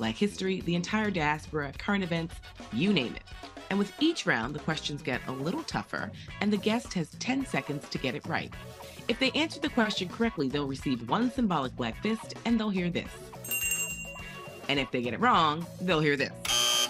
Black history, the entire diaspora, current events, you name it. And with each round, the questions get a little tougher, and the guest has 10 seconds to get it right. If they answer the question correctly, they'll receive one symbolic black fist and they'll hear this. And if they get it wrong, they'll hear this.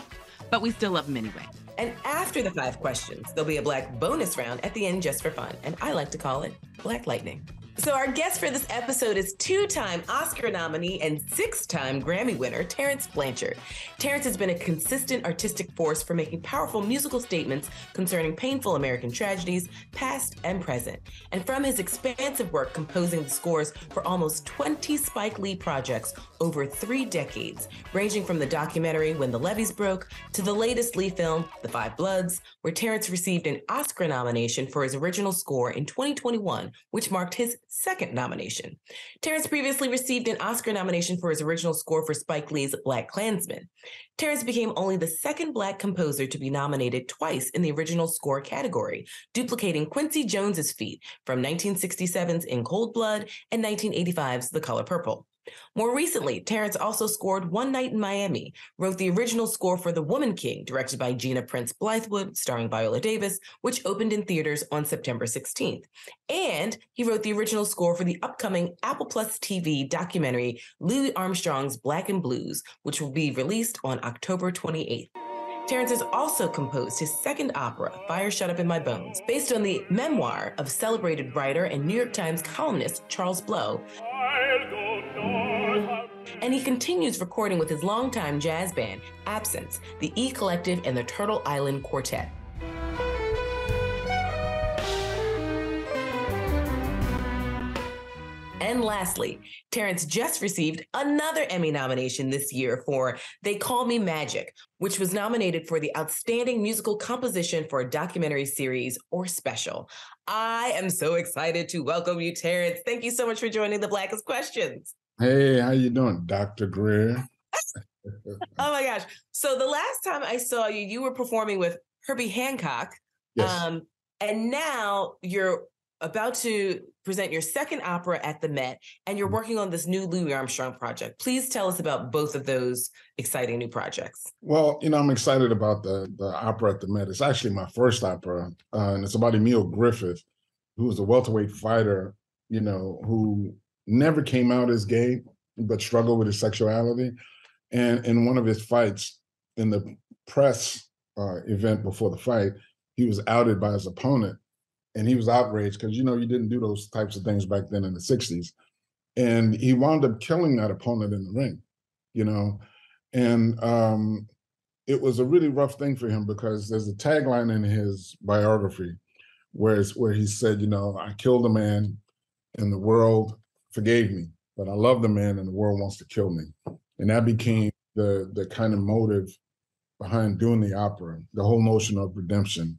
But we still love them anyway. And after the five questions, there'll be a black bonus round at the end just for fun. And I like to call it Black Lightning. So, our guest for this episode is two time Oscar nominee and six time Grammy winner, Terence Blanchard. Terence has been a consistent artistic force for making powerful musical statements concerning painful American tragedies, past and present. And from his expansive work composing the scores for almost 20 Spike Lee projects over three decades, ranging from the documentary When the Levees Broke to the latest Lee film, The Five Bloods, where Terrence received an Oscar nomination for his original score in 2021, which marked his second nomination. Terence previously received an Oscar nomination for his original score for Spike Lee's BlacKkKlansman. Terence became only the second Black composer to be nominated twice in the original score category, duplicating Quincy Jones's feat from 1967's In Cold Blood and 1985's The Color Purple. More recently, Terence also scored One Night in Miami, wrote the original score for The Woman King, directed by Gina Prince Bythewood, starring Viola Davis, which opened in theaters on September 16th. And he wrote the original score for the upcoming Apple Plus TV documentary Louis Armstrong's Black and Blues, which will be released on October 28th. Terence has also composed his second opera, Fire Shut Up in My Bones, based on the memoir of celebrated writer and New York Times columnist Charles Blow. And he continues recording with his longtime jazz band, Absence, the E Collective, and the Turtle Island Quartet. And lastly, Terence just received another Emmy nomination this year for They Call Me Magic, which was nominated for the Outstanding Musical Composition for a Documentary Series or Special. I am so excited to welcome you, Terence. Thank you so much for joining the Blackest Questions. Hey, how you doing, Dr. Greer? oh my gosh. So the last time I saw you, you were performing with Herbie Hancock. Yes. Um, and now you're about to present your second opera at the Met, and you're Mhm. working on this new Louis Armstrong project. Please tell us about both of those exciting new projects. Well, you know, I'm excited about the the opera at the Met. It's actually my first opera, uh, and it's about Emile Griffith, who was a welterweight fighter, you know, who never came out as gay, but struggled with his sexuality. And in one of his fights, in the press uh, event before the fight, he was outed by his opponent, and he was outraged because you know you didn't do those types of things back then in the '60s, and he wound up killing that opponent in the ring, you know, and um, it was a really rough thing for him because there's a tagline in his biography where where he said, you know, I killed a man in the world forgave me, but I love the man and the world wants to kill me. And that became the the kind of motive behind doing the opera, the whole notion of redemption.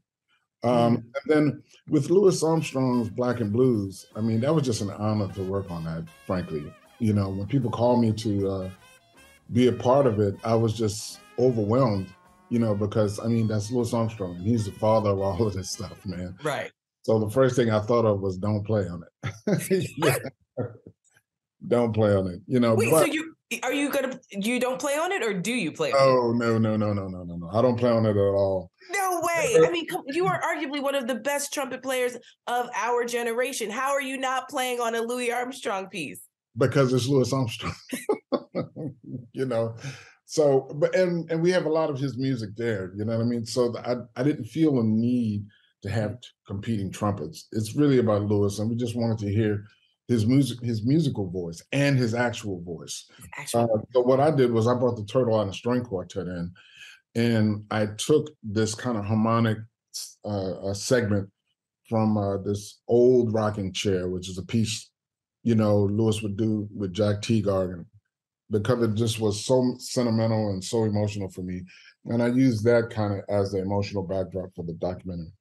Um, and then with Louis Armstrong's Black and Blues, I mean, that was just an honor to work on that, frankly. You know, when people call me to uh, be a part of it, I was just overwhelmed, you know, because I mean, that's Louis Armstrong. He's the father of all of this stuff, man. Right. So the first thing I thought of was don't play on it. Don't play on it, you know. Wait, but, so you are you gonna you don't play on it or do you play on oh no, no, no, no, no, no, no. I don't play on it at all. No way. I mean, you are arguably one of the best trumpet players of our generation. How are you not playing on a Louis Armstrong piece? because it's Louis Armstrong. you know, so but and and we have a lot of his music there. You know what I mean? So I I didn't feel a need to have competing trumpets. It's really about Louis, and we just wanted to hear his music, his musical voice, and his actual voice. Actually, Uh, so what I did was I brought the Turtle Island String Quartet in, and I took this kind of harmonic uh, uh, segment from uh, this old rocking chair, which is a piece, you know, Louis would do with Jack Teagarden, because it just was so sentimental and so emotional for me. And I used that kind of as the emotional backdrop for the documentary.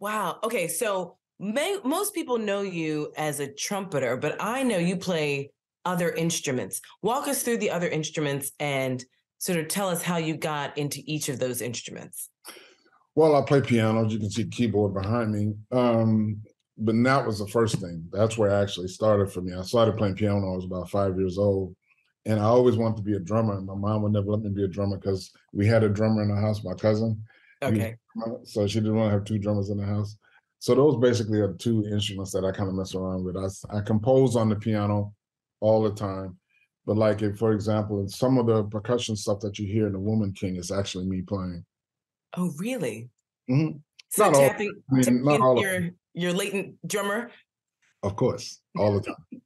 Wow. Okay. So may, most people know you as a trumpeter, but I know you play other instruments. Walk us through the other instruments and sort of tell us how you got into each of those instruments. Well, I play piano. As you can see, keyboard behind me. Um, but that was the first thing. That's where I actually started for me. I started playing piano I was about five years old. And I always wanted to be a drummer. And my mom would never let me be a drummer because we had a drummer in the house, my cousin. Okay. So she didn't want to have two drummers in the house. So those basically are the two instruments that I kind of mess around with. I, I compose on the piano all the time. But like if, for example, in some of the percussion stuff that you hear in the Woman King is actually me playing. Oh, really? Mhm. So Not all- I mean, tapping not all your your latent drummer. Of course, all the time.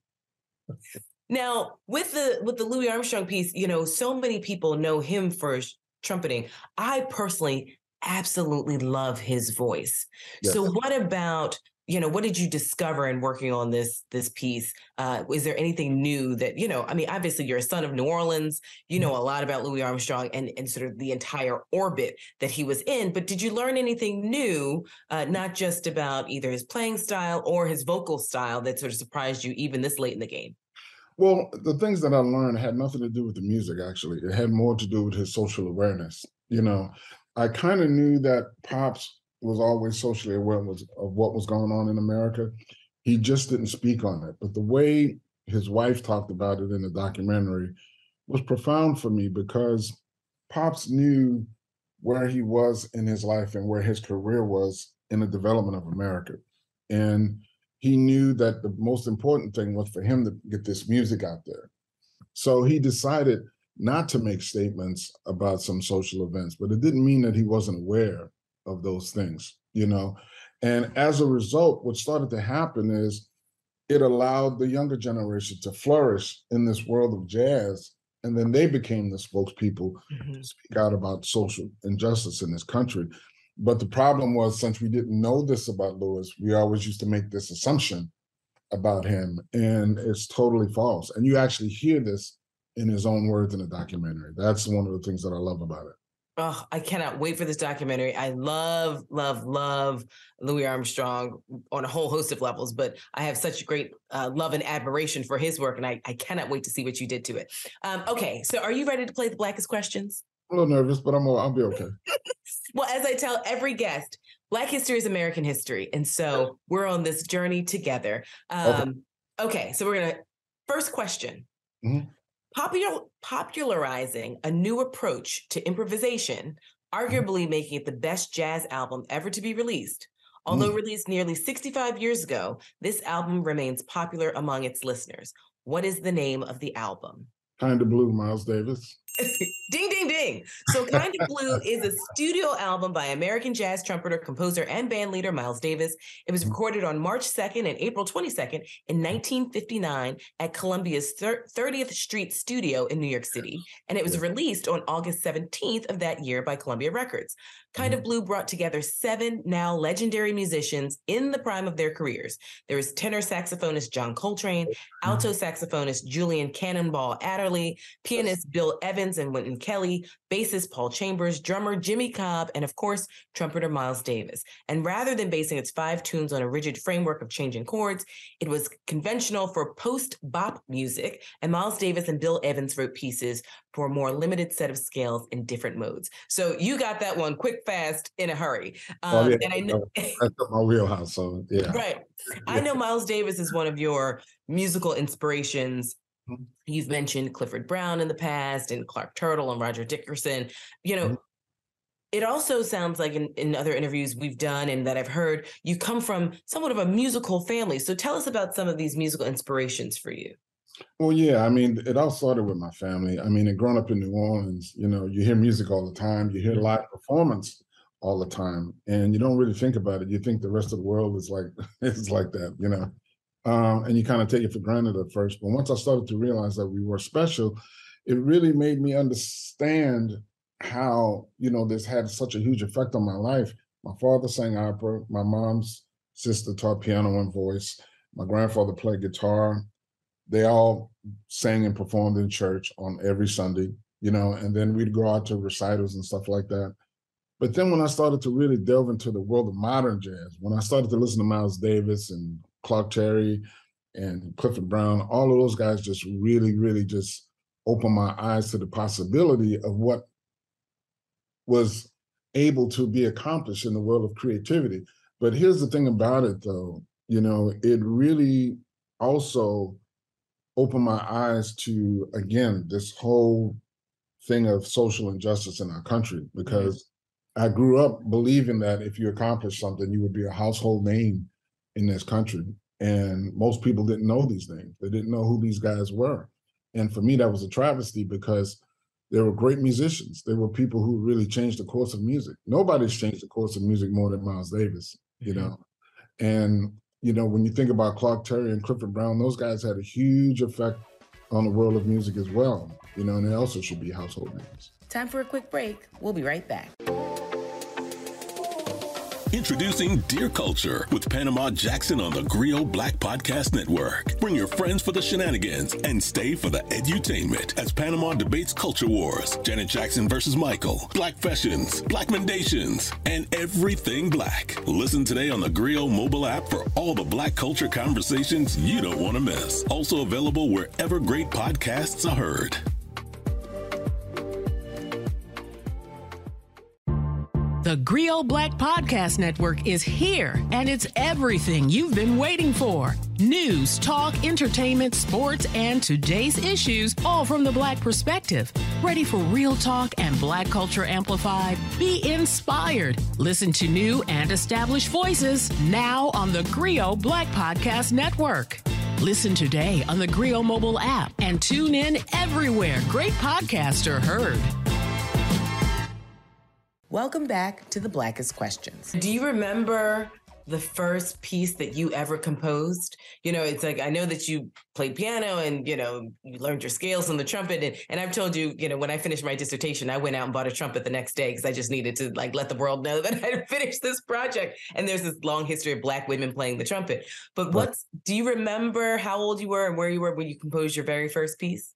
Now, with the with the Louis Armstrong piece, you know, so many people know him for trumpeting. I personally absolutely love his voice. So, what about you know what did you discover in working on this this piece? Uh, is there anything new that you know? I mean, obviously, you're a son of New Orleans. You Mm-hmm. know a lot about Louis Armstrong and and sort of the entire orbit that he was in. But did you learn anything new? Uh, not just about either his playing style or his vocal style that sort of surprised you even this late in the game. Well, the things that I learned had nothing to do with the music, actually. It had more to do with his social awareness. You know, I kind of knew that Pops was always socially aware was, of what was going on in America. He just didn't speak on it. But the way his wife talked about it in the documentary was profound for me because Pops knew where he was in his life and where his career was in the development of America. And he knew that the most important thing was for him to get this music out there. So he decided not to make statements about some social events, but it didn't mean that he wasn't aware of those things, you know. And as a result, what started to happen is it allowed the younger generation to flourish in this world of jazz. And then they became the spokespeople to mm-hmm. speak out about social injustice in this country. But the problem was, since we didn't know this about Louis, we always used to make this assumption about him, and it's totally false. And you actually hear this in his own words in the documentary. That's one of the things that I love about it. Oh, I cannot wait for this documentary. I love, love, love Louis Armstrong on a whole host of levels, but I have such great uh, love and admiration for his work, and I, I cannot wait to see what you did to it. Um, okay, so are you ready to play the Blackest Questions? I'm a little nervous, but I'm I'll be okay. Well, as I tell every guest, Black history is American history. And so we're on this journey together. Um, okay. so we're to, first question Mhm. Popular, popularizing a new approach to improvisation, mm-hmm. arguably making it the best jazz album ever to be released. Although mm. released nearly 65 years ago, this album remains popular among its listeners. What is the name of the album? Kind of blue, Miles Davis. ding, ding, ding. So, Kind of Blue is a studio album by American jazz trumpeter, composer, and band leader Miles Davis. It was recorded on March 2nd and April 22nd in 1959 at Columbia's 30th Street studio in New York City. And it was released on August 17th of that year by Columbia Records. Kind of mm-hmm. Blue brought together seven now legendary musicians in the prime of their careers. There is tenor saxophonist John Coltrane, mm-hmm. alto saxophonist Julian Cannonball Adderley, pianist Bill Evans and Wynton Kelly, bassist Paul Chambers, drummer Jimmy Cobb, and of course, trumpeter Miles Davis. And rather than basing its five tunes on a rigid framework of changing chords, it was conventional for post bop music, and Miles Davis and Bill Evans wrote pieces for a more limited set of scales in different modes. So you got that one quick, fast, in a hurry. Oh, Um, yeah, and I know. That's my wheelhouse. So yeah. Right. I know Miles Davis is one of your musical inspirations. Mhm. You've mentioned Clifford Brown in the past and Clark Terry and Roger Dickerson. You know, Mhm. it also sounds like in, in other interviews we've done and that I've heard, you come from somewhat of a musical family. So tell us about some of these musical inspirations for you. Well, yeah, I mean, it all started with my family. I mean, and growing up in New Orleans, you know, you hear music all the time, you hear live performance all the time, and you don't really think about it. You think the rest of the world is like is like that, you know, um, and you kind of take it for granted at first. But once I started to realize that we were special, it really made me understand how you know this had such a huge effect on my life. My father sang opera. My mom's sister taught piano and voice. My grandfather played guitar they all sang and performed in church on every Sunday, you know, and then we'd go out to recitals and stuff like that. But then when I started to really delve into the world of modern jazz, when I started to listen to Miles Davis and Clark Terry and Clifford Brown, all of those guys just really, really just opened my eyes to the possibility of what was able to be accomplished in the world of creativity. But here's the thing about it, though, you know, it really also opened my eyes to, again, this whole thing of social injustice in our country, mm-hmm. because I grew up believing that if you accomplished something, you would be a household name in this country. And most people didn't know these things. They didn't know who these guys were. And for me, that was a travesty because they were great musicians. They were people who really changed the course of music. Nobody's changed the course of music more than Miles Davis, you mm-hmm. know. And you know, when you think about Clark Terry and Clifford Brown, those guys had a huge effect on the world of music as well, you know, and they also should be household names. Time for a quick break. We'll be right back. Introducing Dear Culture with Panama Jackson on the Grio Black Podcast Network. Bring your friends for the shenanigans and stay for the edutainment as Panama debates culture wars, Janet Jackson versus Michael, black fashions, black mendations, and everything black. Listen today on the Grio mobile app for all the black culture conversations you don't want to miss. Also available wherever great podcasts are heard. The Grio Black Podcast Network is here, and it's everything you've been waiting for news, talk, entertainment, sports, and today's issues, all from the Black perspective. Ready for real talk and Black culture amplified? Be inspired. Listen to new and established voices now on the Grio Black Podcast Network. Listen today on the Grio mobile app and tune in everywhere great podcasts are heard. Welcome back to the Blackest Questions. Do you remember the first piece that you ever composed? You know, it's like I know that you played piano and you know you learned your scales on the trumpet, and, and I've told you, you know, when I finished my dissertation, I went out and bought a trumpet the next day because I just needed to like let the world know that I had finished this project. And there's this long history of Black women playing the trumpet. But what's do you remember how old you were and where you were when you composed your very first piece?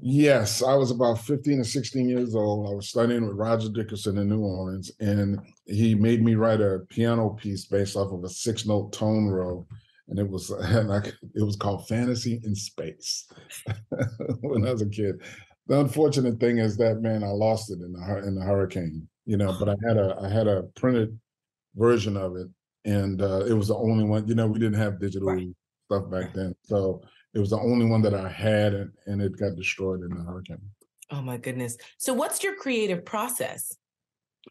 Yes, I was about 15 or 16 years old. I was studying with Roger Dickerson in New Orleans, and he made me write a piano piece based off of a six note tone row. And it was like it was called Fantasy in Space when I was a kid. The unfortunate thing is that man, I lost it in the in the hurricane, you know. But I had a I had a printed version of it, and uh, it was the only one. You know, we didn't have digital right. stuff back then, so it was the only one that I had, and, and it got destroyed in the hurricane. Oh my goodness! So, what's your creative process?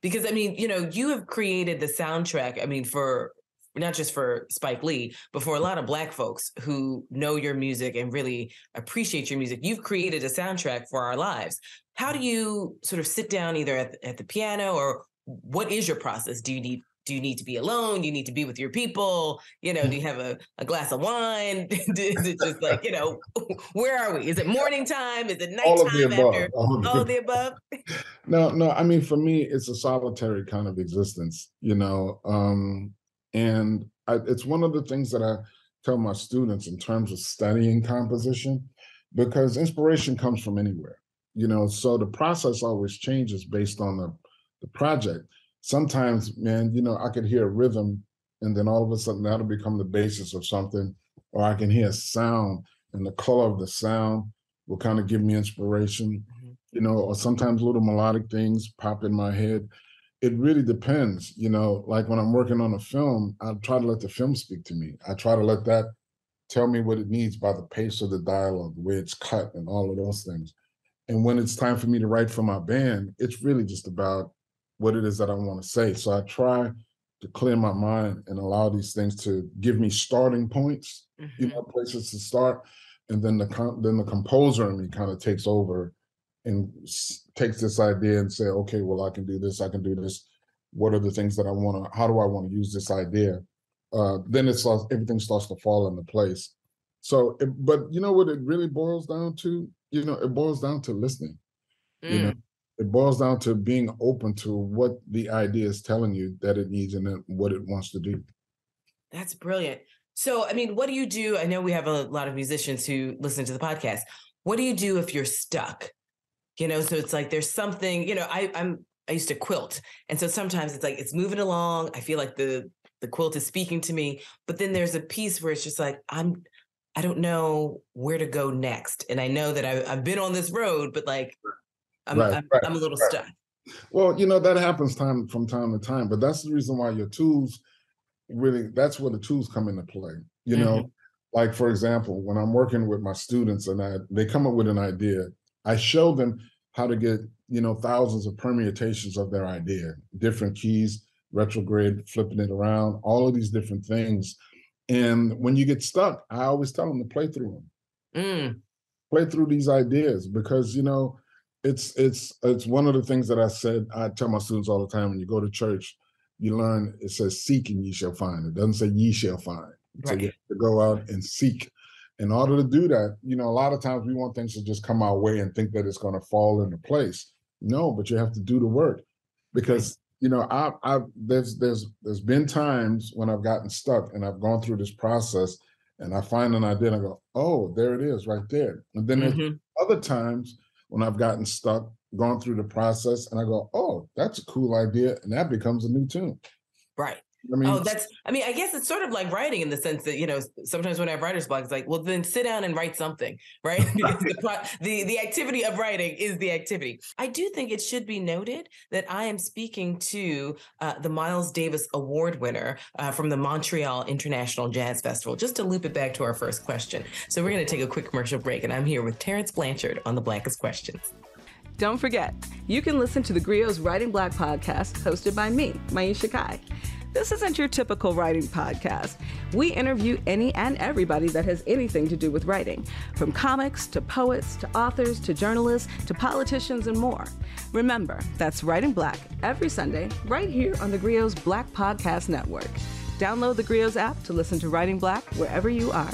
Because I mean, you know, you have created the soundtrack. I mean, for not just for Spike Lee, but for a lot of Black folks who know your music and really appreciate your music. You've created a soundtrack for our lives. How do mm. you sort of sit down either at, at the piano or what is your process? Do you need do you need to be alone? Do you need to be with your people? You know, do you have a, a glass of wine? is it just like, you know, where are we? Is it morning time? Is it nighttime? All of the above. After? All, all of the above. no, no. I mean, for me, it's a solitary kind of existence, you know. Um, and I, it's one of the things that I tell my students in terms of studying composition, because inspiration comes from anywhere, you know. So the process always changes based on the the project sometimes, man, you know, I could hear a rhythm and then all of a sudden that'll become the basis of something, or I can hear a sound and the color of the sound will kind of give me inspiration, mm-hmm. you know, or sometimes little melodic things pop in my head. It really depends, you know, like when I'm working on a film, I try to let the film speak to me. I try to let that tell me what it needs by the pace of the dialogue, the way it's cut, and all of those things. And when it's time for me to write for my band, it's really just about what it is that I want to say. So I try to clear my mind and allow these things to give me starting points, mm-hmm. you know, places to start, and then the then the composer in me kind of takes over and takes this idea and say, okay, well, I can do this, I can do this. What are the things that I want to? How do I want to use this idea? Uh, then it starts. Everything starts to fall into place. So, it, but you know what? It really boils down to. You know, it boils down to listening. Mm. You know, mm it boils down to being open to what the idea is telling you that it needs and what it wants to do. That's brilliant. So, I mean, what do you do? I know we have a lot of musicians who listen to the podcast. What do you do if you're stuck? You know, so it's like there's something, you know, I, I'm I used to quilt. And so sometimes it's like it's moving along. I feel like the the quilt is speaking to me, but then there's a piece where it's just like I'm I don't know where to go next. And I know that I, have been on this road, but like I'm, right, I'm, right, I'm, a little right. stuck. Well, you know, that happens time from time to time, but that's the reason why your tools really, that's where the tools come into play. You mm-hmm. know, like for example, when I'm working with my students and I, they come up with an idea, I show them how to get, you know, thousands of permutations of their idea, different keys, retrograde, flipping it around, all of these different things and when you get stuck, I always tell them to play through them. Mm. Play through these ideas because you know it's it's it's one of the things that I said. I tell my students all the time when you go to church, you learn it says seek and ye shall find. It doesn't say ye shall find. Right. So you have to go out and seek. In order to do that, you know, a lot of times we want things to just come our way and think that it's going to fall into place. No, but you have to do the work because you know, I, I there's there's there's been times when I've gotten stuck and I've gone through this process and I find an idea and I go, oh, there it is right there. And then mm-hmm. there's other times when I've gotten stuck, gone through the process, and I go, oh, that's a cool idea, and that becomes a new tune. Right. I mean, oh, that's. I mean, I guess it's sort of like writing in the sense that you know sometimes when I have writer's block, it's like, well, then sit down and write something, right? the, the the activity of writing is the activity. I do think it should be noted that I am speaking to uh, the Miles Davis Award winner uh, from the Montreal International Jazz Festival. Just to loop it back to our first question. So we're going to take a quick commercial break, and I'm here with Terence Blanchard on the Blackest Questions. Don't forget, you can listen to the Grio's Writing Black podcast hosted by me, Maiysha Kai. This isn't your typical writing podcast. We interview any and everybody that has anything to do with writing, from comics to poets to authors to journalists to politicians and more. Remember, that's Writing Black every Sunday right here on the Grio's Black Podcast Network. Download the Grio's app to listen to Writing Black wherever you are.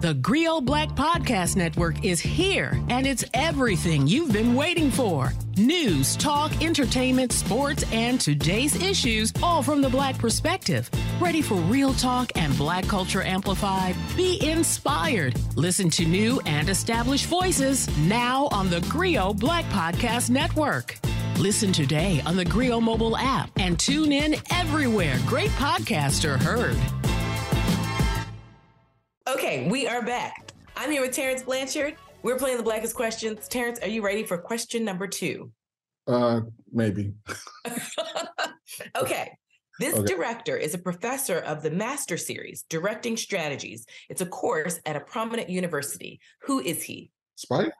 The Grio Black Podcast Network is here, and it's everything you've been waiting for. News, talk, entertainment, sports, and today's issues, all from the Black perspective. Ready for real talk and Black culture amplified? Be inspired. Listen to new and established voices now on the Grio Black Podcast Network. Listen today on the Grio mobile app and tune in everywhere great podcasts are heard. Okay, we are back. I'm here with Terence Blanchard. We're playing the blackest questions. Terence, are you ready for question number two? Uh, maybe. okay. This okay. director is a professor of the Master Series, Directing Strategies. It's a course at a prominent university. Who is he? Spike?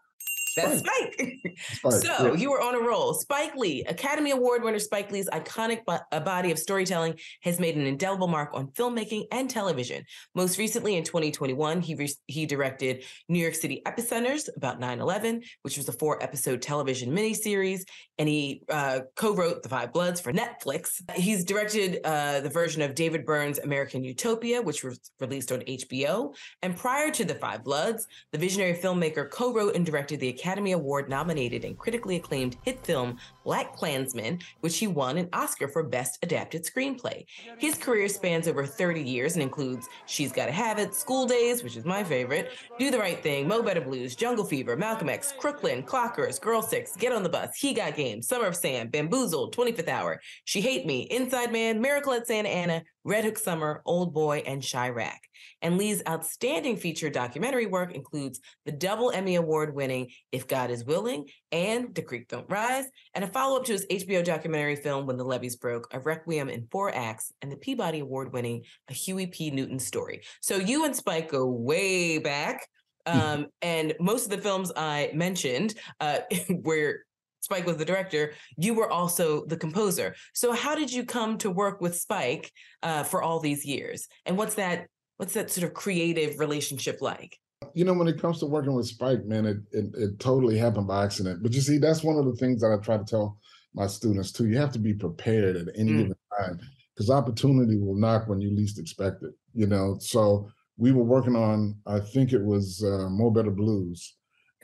That's Spike. Spike. so yeah. you were on a roll. Spike Lee, Academy Award winner Spike Lee's iconic bo- body of storytelling has made an indelible mark on filmmaking and television. Most recently in 2021, he re- he directed New York City Epicenters about 9/11, which was a four-episode television miniseries, and he uh, co-wrote The Five Bloods for Netflix. He's directed uh, the version of David Byrne's American Utopia, which was released on HBO. And prior to The Five Bloods, the visionary filmmaker co-wrote and directed the Academy Award nominated and critically acclaimed hit film BlacKkKlansman, which he won an Oscar for Best Adapted Screenplay. His career spans over 30 years and includes She's Gotta Have It, School Days, which is my favorite, Do the Right Thing, Mo Better Blues, Jungle Fever, Malcolm X, Crooklyn, Clockers, Girl Six, Get on the Bus, He Got Game, Summer of Sam, Bamboozled, 25th Hour, She Hate Me, Inside Man, Miracle at Santa Ana, Red Hook Summer, Old Boy, and Chi-Raq. And Lee's outstanding feature documentary work includes the double Emmy Award winning If God is Willing and The Creek Don't Rise, and a follow up to his HBO documentary film When the Levees Broke, a requiem in four acts, and the Peabody Award winning A Huey P. Newton Story. So you and Spike go way back. Um, and most of the films I mentioned, uh, where Spike was the director, you were also the composer. So how did you come to work with Spike uh, for all these years? And what's that what's that sort of creative relationship like? You know, when it comes to working with Spike, man, it, it, it totally happened by accident. But you see, that's one of the things that I try to tell my students too. You have to be prepared at any mm. given time because opportunity will knock when you least expect it. You know, so we were working on, I think it was uh, Mo Better Blues,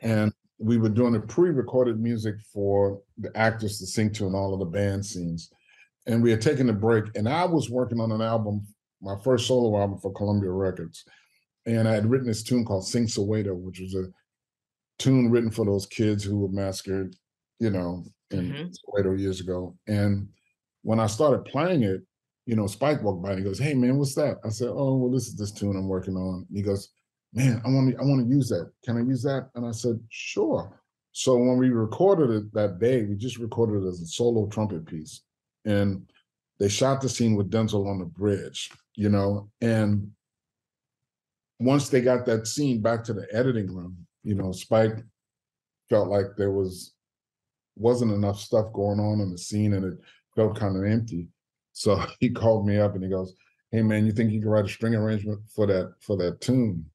and we were doing a pre-recorded music for the actors to sing to in all of the band scenes. And we had taken a break, and I was working on an album my first solo album for Columbia Records, and I had written this tune called "Sing Soweto," which was a tune written for those kids who were massacred, you know, in Mhm. Soweto years ago. And when I started playing it, you know, Spike walked by and he goes, "Hey man, what's that?" I said, "Oh, well, this is this tune I'm working on." And he goes, "Man, I want to, I want to use that. Can I use that?" And I said, "Sure." So when we recorded it that day, we just recorded it as a solo trumpet piece, and they shot the scene with Denzel on the bridge, you know, and once they got that scene back to the editing room, you know, Spike felt like there was wasn't enough stuff going on in the scene and it felt kind of empty. So he called me up and he goes, Hey man, you think you can write a string arrangement for that for that tune?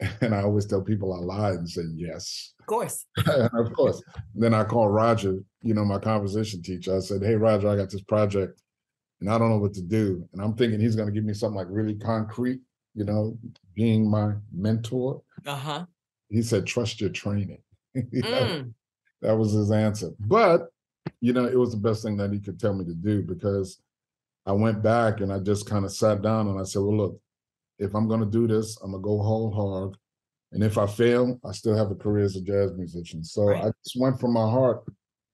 And I always tell people I lied and say yes. Of course. Of course. Then I called Roger, you know, my composition teacher. I said, Hey Roger, I got this project and I don't know what to do. And I'm thinking he's gonna give me something like really concrete, you know, being my mentor. Uh huh. He said, trust your training. Mm. that was his answer. But you know, it was the best thing that he could tell me to do because I went back and I just kind of sat down and I said, Well, look, if I'm gonna do this, I'm gonna go whole hog. And if I fail, I still have a career as a jazz musician. So Right. I just went from my heart,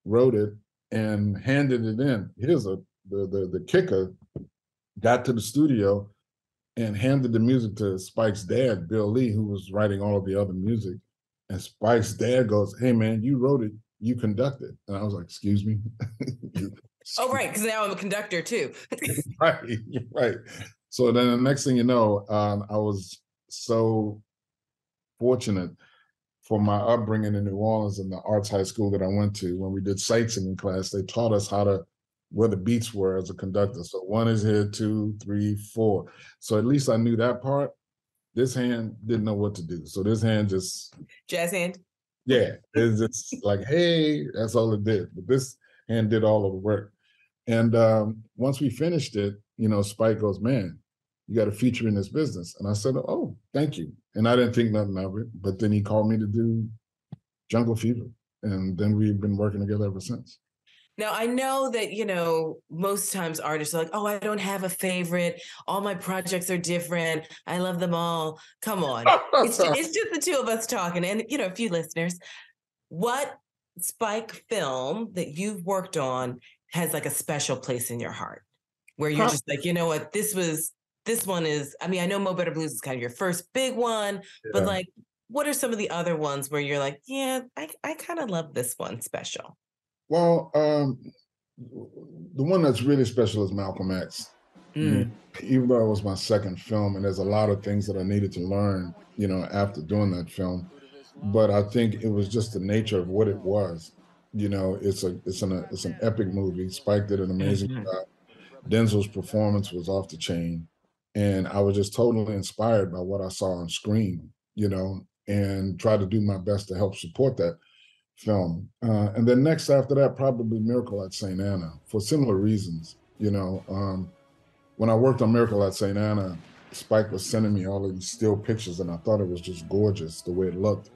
wrote it, and handed it in. Here's a the the, the kicker, got to the studio and handed the music to Spike's dad, Bill Lee, who was writing all of the other music. And Spike's dad goes, Hey man, you wrote it, you conducted. And I was like, Excuse me. Oh, right. Because now I'm a conductor too. right, right. So then the next thing you know, um, I was so fortunate for my upbringing in New Orleans and the arts high school that I went to. When we did sight singing class, they taught us how to where the beats were as a conductor. So one is here, two, three, four. So at least I knew that part. This hand didn't know what to do. So this hand just Jazz hand. yeah, it's just like, hey, that's all it did. But this hand did all of the work. And um, once we finished it, you know, Spike goes, man, you got a feature in this business. And I said, oh, thank you. And I didn't think nothing of it. But then he called me to do Jungle Fever. And then we've been working together ever since. Now I know that you know most times artists are like, "Oh, I don't have a favorite. All my projects are different. I love them all." Come on, it's ju- it's just the two of us talking, and you know a few listeners. What Spike film that you've worked on has like a special place in your heart, where you're Prob- just like, you know what, this was this one is. I mean, I know Mo Better Blues is kind of your first big one, but like, what are some of the other ones where you're like, yeah, I I kind of love this one special. Well, um, the one that's really special is Malcolm X. Mm. even though it was my second film and there's a lot of things that I needed to learn, you know, after doing that film. But I think it was just the nature of what it was. You know, it's a it's an it's an epic movie. Spike did an amazing Mhm. job. Denzel's performance was off the chain. And I was just totally inspired by what I saw on screen, you know, and tried to do my best to help support that film. Uh, and then next after that, probably Miracle at St. Anna for similar reasons. You know, um, when I worked on Miracle at St. Anna, Spike was sending me all of these still pictures, and I thought it was just gorgeous the way it looked.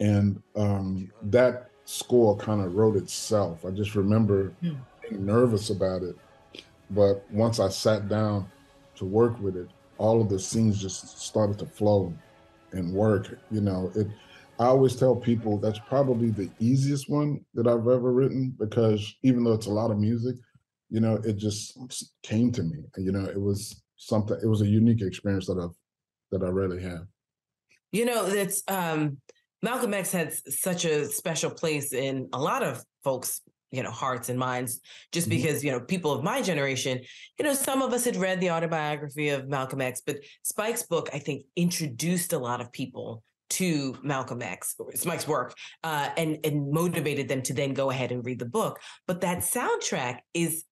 And um, that score kind of wrote itself. I just remember Hmm. being nervous about it. But once I sat down to work with it, all of the scenes just started to flow and work. You know, it. I always tell people that's probably the easiest one that I've ever written because even though it's a lot of music, you know, it just came to me. You know, it was something. It was a unique experience that I've that I rarely have. You know, that's um Malcolm X had such a special place in a lot of folks, you know, hearts and minds, just Mhm. because, you know, people of my generation, you know, some of us had read the autobiography of Malcolm X, but Spike's book, I think, introduced a lot of people to Malcolm X, or Spike's work, uh, and and motivated them to then go ahead and read the book. But that soundtrack is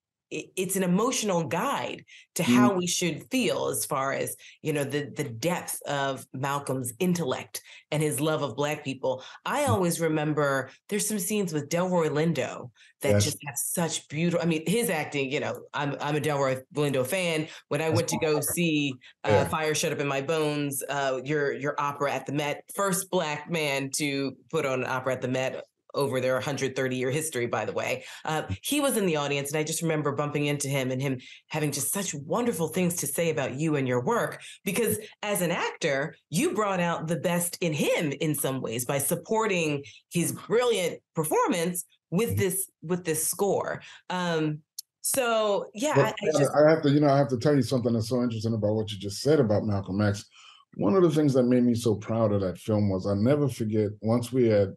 it's an emotional guide to how we should feel as far as you know the the depth of Malcolm's intellect and his love of black people. I always remember there's some scenes with Delroy Lindo that Yes. just have such beautiful. I mean, his acting. You know, I'm I'm a Delroy Lindo fan. When I went to go see uh, Yeah. Fire Shut Up in My Bones, uh, your your opera at the Met, first black man to put on an opera at the Met. Over their 130 year history, by the way. Uh, he was in the audience, and I just remember bumping into him and him having just such wonderful things to say about you and your work. Because as an actor, you brought out the best in him in some ways by supporting his brilliant performance with mm-hmm. this with this score. Um, so yeah, I, I, just... I have to, you know, I have to tell you something that's so interesting about what you just said about Malcolm X. One of the things that made me so proud of that film was I never forget once we had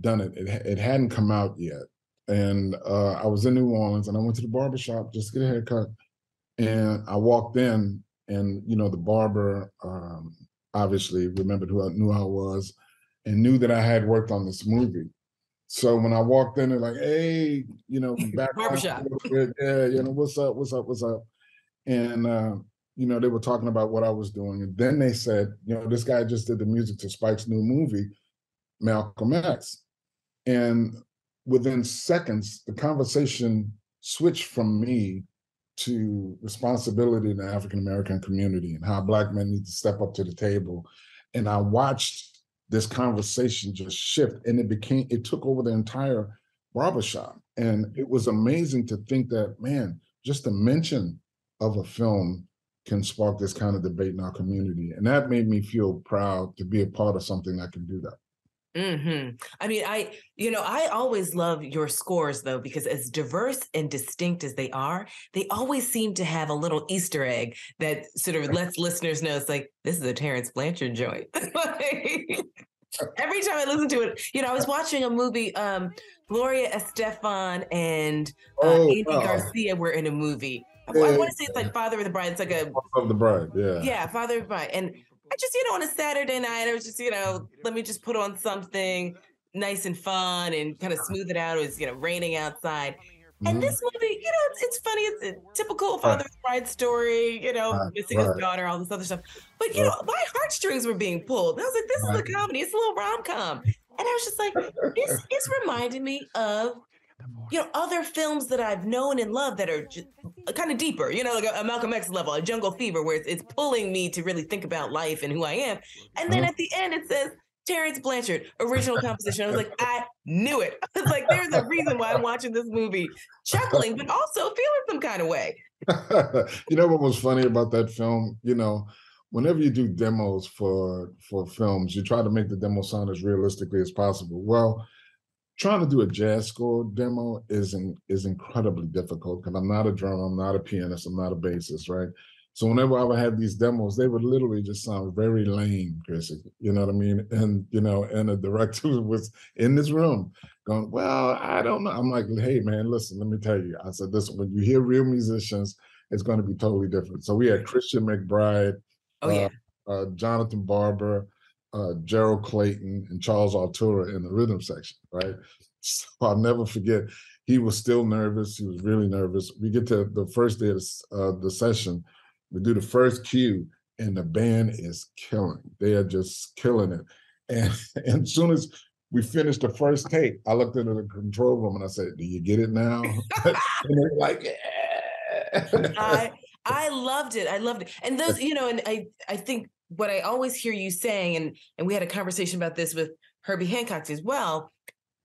done it, it, it hadn't come out yet. And uh, I was in New Orleans and I went to the barber shop just to get a haircut. And I walked in and, you know, the barber um, obviously remembered who I knew I was and knew that I had worked on this movie. So when I walked in, they're like, "Hey, you know, back barbershop, yeah, you know, what's up, what's up, what's up?" And uh, you know, they were talking about what I was doing, and then they said, "You know, this guy just did the music to Spike's new movie, Malcolm X," and within seconds, the conversation switched from me to responsibility in the African American community and how Black men need to step up to the table. And I watched this conversation just shift and it became it took over the entire barbershop. And it was amazing to think that man just the mention of a film can spark this kind of debate in our community. And that made me feel proud to be a part of something that can do that hmm I mean, I, you know, I always love your scores though, because as diverse and distinct as they are, they always seem to have a little Easter egg that sort of lets listeners know it's like, this is a Terence Blanchard joint. Every time I listen to it, you know, I was watching a movie, um, Gloria Estefan and uh, oh, Andy wow. Garcia were in a movie. I, I want to say it's like Father of the Bride. It's like a of the Bride, yeah. Yeah, Father of the Bride. And I just, you know, on a Saturday night, I was just, you know, let me just put on something nice and fun and kind of smooth it out. It was, you know, raining outside. And mm-hmm. this movie, you know, it's, it's funny. It's a typical father right. bride story, you know, right. missing right. his daughter, all this other stuff. But, you know, my heartstrings were being pulled. I was like, this is a comedy. It's a little rom com. And I was just like, this is reminding me of you know other films that I've known and loved that are just kind of deeper, you know, like a, a, Malcolm X level, a Jungle Fever, where it's, it's, pulling me to really think about life and who I am. And then uh-huh. at the end, it says Terence Blanchard, original composition. I was like, I knew it. I was like, there's a reason why I'm watching this movie, chuckling, but also feeling some kind of way. you know what was funny about that film? You know, whenever you do demos for for films, you try to make the demo sound as realistically as possible. Well trying to do a jazz score demo is in, is incredibly difficult because I'm not a drummer, I'm not a pianist, I'm not a bassist, right? So whenever I would have these demos, they would literally just sound very lame, Chris. You know what I mean? And you know, and the director was in this room going, "Well, I don't know." I'm like, "Hey, man, listen. Let me tell you." I said, "This when you hear real musicians, it's going to be totally different." So we had Christian McBride, oh yeah, uh, uh, Jonathan Barber, uh, Gerald Clayton and Charles Altura in the rhythm section, right? So I'll never forget. He was still nervous. He was really nervous. We get to the first day of the, uh, the session. We do the first cue, and the band is killing. They are just killing it. And, and as soon as we finished the first take, I looked into the control room and I said, "Do you get it now?" and they're like, "Yeah." I I loved it. I loved it. And those, you know, and I I think what I always hear you saying, and and we had a conversation about this with Herbie Hancock as well.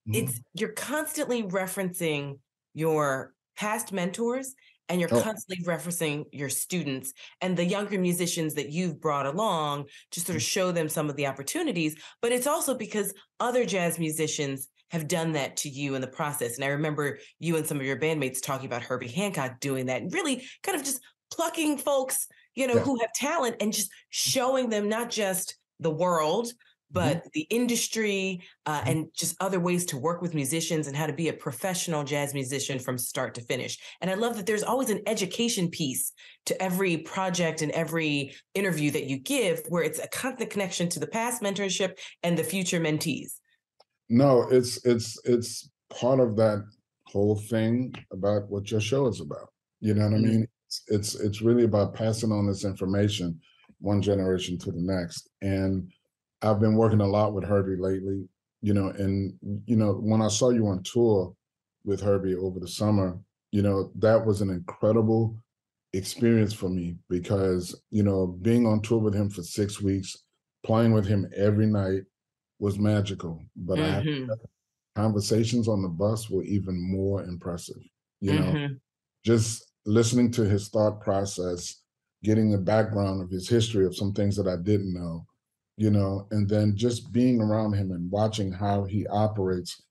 Mm-hmm. It's you're constantly referencing your past mentors and you're oh. constantly referencing your students and the younger musicians that you've brought along to sort of mm. show them some of the opportunities. But it's also because other jazz musicians have done that to you in the process. And I remember you and some of your bandmates talking about Herbie Hancock doing that and really kind of just plucking folks you know, yeah. who have talent and just showing them not just the world, but mm-hmm. the industry uh, mm-hmm. and just other ways to work with musicians and how to be a professional jazz musician from start to finish. And I love that there's always an education piece to every project and every interview that you give, where it's a constant connection to the past mentorship and the future mentees. No, it's it's it's part of that whole thing about what your show is about. You know what mm-hmm. I mean? It's it's really about passing on this information one generation to the next. And I've been working a lot with Herbie lately, you know, and you know, when I saw you on tour with Herbie over the summer, you know, that was an incredible experience for me because, you know, being on tour with him for six weeks, playing with him every night was magical. But mm-hmm. I, conversations on the bus were even more impressive. You know, Mhm. just listening to his thought process, getting the background of his history of some things that I didn't know, you know, and then just being around him and watching how he operates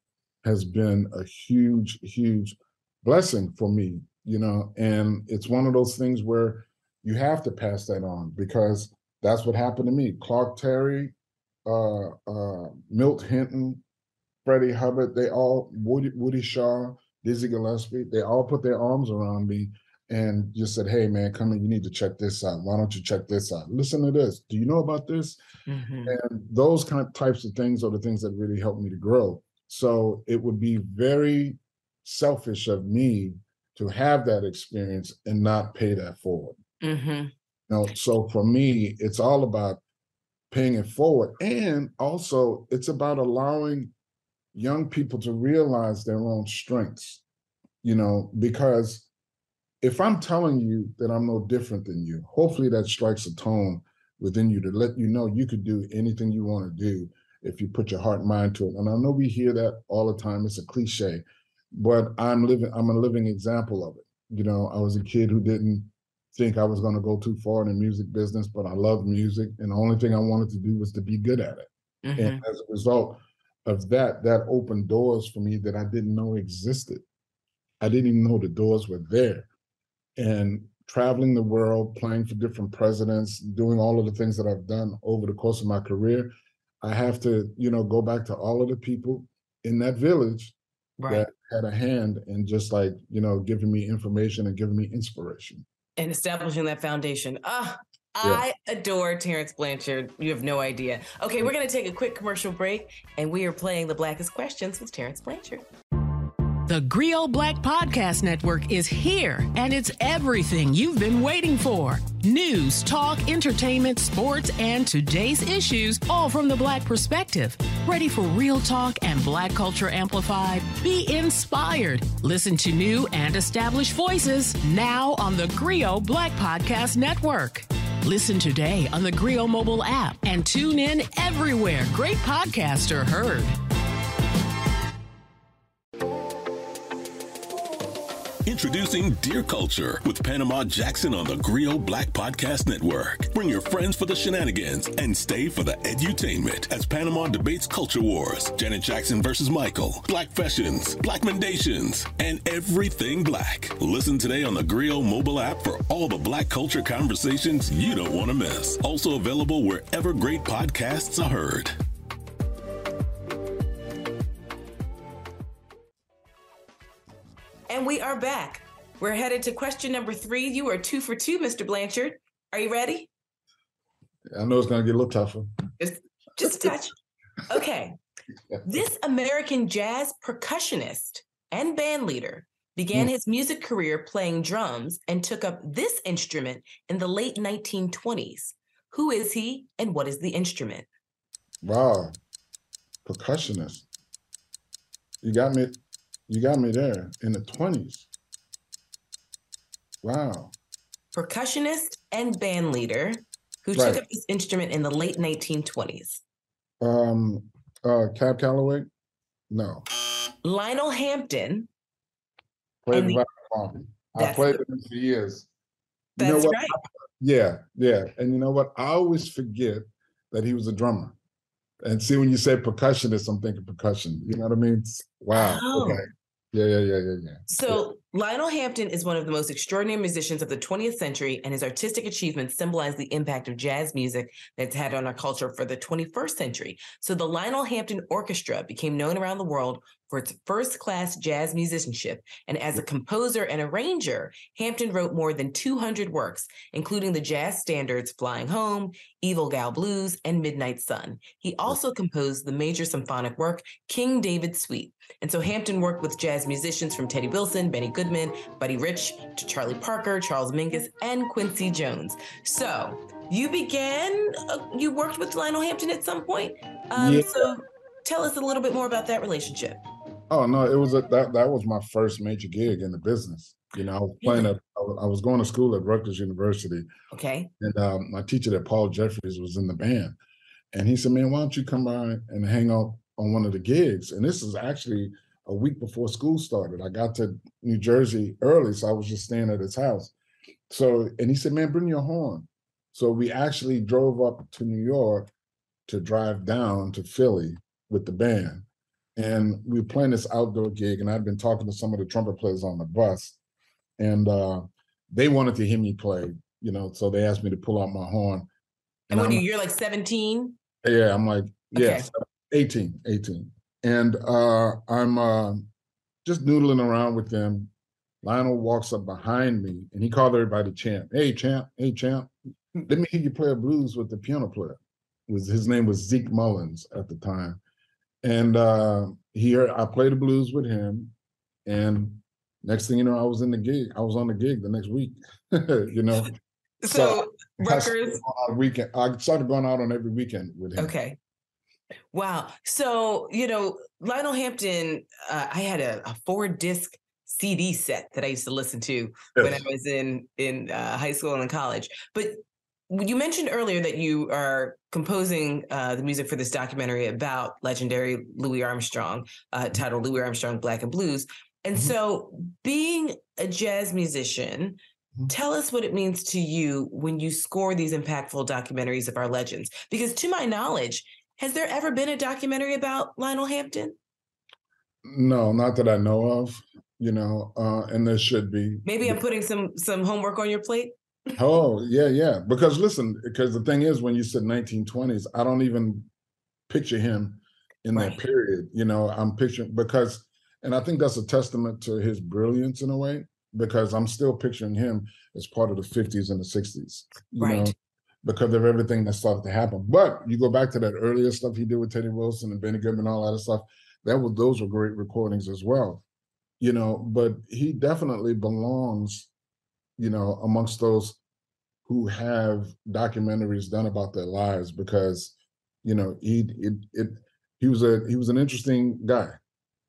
has been a huge, huge blessing for me, you know, and it's one of those things where you have to pass that on because that's what happened to me. Clark Terry, uh, uh, Milt Hinton, Freddie Hubbard, they all Woody, Woody Shaw, Dizzy Gillespie, they all put their arms around me and just said, "Hey, man, come in. You need to check this out. Why don't you check this out? Listen to this. Do you know about this?" Mhm. And those kind of types of things are the things that really helped me to grow. So it would be very selfish of me to have that experience and not pay that forward. Mhm. You know, so for me, it's all about paying it forward. And also it's about allowing young people to realize their own strengths, you know, because if I'm telling you that I'm no different than you, hopefully that strikes a tone within you to let you know you could do anything you want to do if you put your heart and mind to it. And I know we hear that all the time. It's a cliche, but I'm living, I'm a living example of it. You know, I was a kid who didn't think I was going to go too far in the music business, but I love music. And the only thing I wanted to do was to be good at it. Mhm. And as a result of that, that opened doors for me that I didn't know existed. I didn't even know the doors were there. And traveling the world, playing for different presidents, doing all of the things that I've done over the course of my career, I have to, you know, go back to all of the people in that village Right. that had a hand in just like, you know, giving me information and giving me inspiration. and establishing that foundation. Ah, Yeah. I adore Terence Blanchard. You have no idea. Okay, we're going to take a quick commercial break, and we are playing the Blackest Questions with Terence Blanchard. The Grio Black Podcast Network is here, and it's everything you've been waiting for news, talk, entertainment, sports, and today's issues, all from the Black perspective. Ready for real talk and Black culture amplified? Be inspired. Listen to new and established voices now on the Grio Black Podcast Network. Listen today on the Grio mobile app and tune in everywhere great podcasts are heard. Introducing Dear Culture with Panama Jackson on the Grio Black Podcast Network. Bring your friends for the shenanigans and stay for the edutainment as Panama debates culture wars, Janet Jackson versus Michael, Black fashions, Black mendations, and everything black. Listen today on the Grio mobile app for all the black culture conversations you don't want to miss. Also available wherever great podcasts are heard. And we are back. We're headed to question number three. You are two for two, Mr. Blanchard. Are you ready? I know it's going to get a little tougher. Just a touch. Okay. This American jazz percussionist and band leader began hmm. his music career playing drums and took up this instrument in the late 1920s. Who is he and what is the instrument? Wow. Percussionist. You got me you got me there in the 20s. Wow. Percussionist and band leader who Right. took up this instrument in the late 1920s. Um uh Cab Calloway? No. Lionel Hampton. Played the- violin. I played with him for years. You know That's what? right. Yeah, yeah. And you know what? I always forget that he was a drummer. And see, when you say percussionist, I'm thinking percussion. You know what I mean? Wow. Oh. Okay. Yeah, yeah, yeah, yeah, yeah. So, Lionel Hampton is one of the most extraordinary musicians of the 20th century, and his artistic achievements symbolize the impact of jazz music that's had on our culture for the 21st century. So, the Lionel Hampton Orchestra became known around the world for its first class jazz musicianship. And as a composer and arranger, Hampton wrote more than 200 works, including the jazz standards Flying Home, Evil Gal Blues, and Midnight Sun. He also composed the major symphonic work, King David Suite. And so Hampton worked with jazz musicians from Teddy Wilson, Benny Goodman, Buddy Rich, to Charlie Parker, Charles Mingus, and Quincy Jones. So you began, uh, you worked with Lionel Hampton at some point. Um, Yeah. So tell us a little bit more about that relationship. Oh no, it was a that that was my first major gig in the business. You know, I was playing at I was- going to school at Rutgers University, Okay. and um, my teacher there, Paul Jeffries, was in the band, and he said, "Man, why don't you come by and hang out on one of the gigs, and this is actually a week before school started. I got to New Jersey early, so I was just staying at his house. So, and he said, "Man, bring your horn." So we actually drove up to New York to drive down to Philly with the band, and we were playing this outdoor gig. And I'd been talking to some of the trumpet players on the bus, and uh, they wanted to hear me play. You know, so they asked me to pull out my horn. And, when you, you're like 17? Yeah, I'm like, yeah, Okay. 18, 18. And uh, I'm uh, just noodling around with them. Lionel walks up behind me and he called everybody champ. Hey, champ. Hey, champ. Let me hear you play a blues with the piano player. Was his name was Zeke Mullins at the time. And uh, here I played the blues with him. And next thing you know, I was in the gig. I was on the gig the next week. you know, So, I started Rutgers, out weekend. I started going out on every weekend with him. okay. Wow. So, you know, Lionel Hampton, uh, I had a, a four disc CD set that I used to listen to when I was in in uh, high school and in college. But you mentioned earlier that you are composing uh, the music for this documentary about legendary Louis Armstrong, uh, titled Louis Armstrong Black and Blues. And Mhm. so, being a jazz musician, Mhm. tell us what it means to you when you score these impactful documentaries of our legends. Because, to my knowledge, has there ever been a documentary about Lionel Hampton? No, not that I know of, you know, uh, and there should be. Maybe I'm putting some some homework on your plate. Oh, yeah, yeah. Because listen, because the thing is, when you said 1920s, I don't even picture him in that Right. period. You know, I'm picturing because, and I think that's a testament to his brilliance in a way, because I'm still picturing him as part of the 50s and the 60s. You know, because of everything that started to happen. But you go back to that earlier stuff he did with Teddy Wilson and Benny Goodman, all that stuff. That was those were great recordings as well. You know, but he definitely belongs, you know, amongst those who have documentaries done about their lives because, you know, he it, it he was a he was an interesting guy.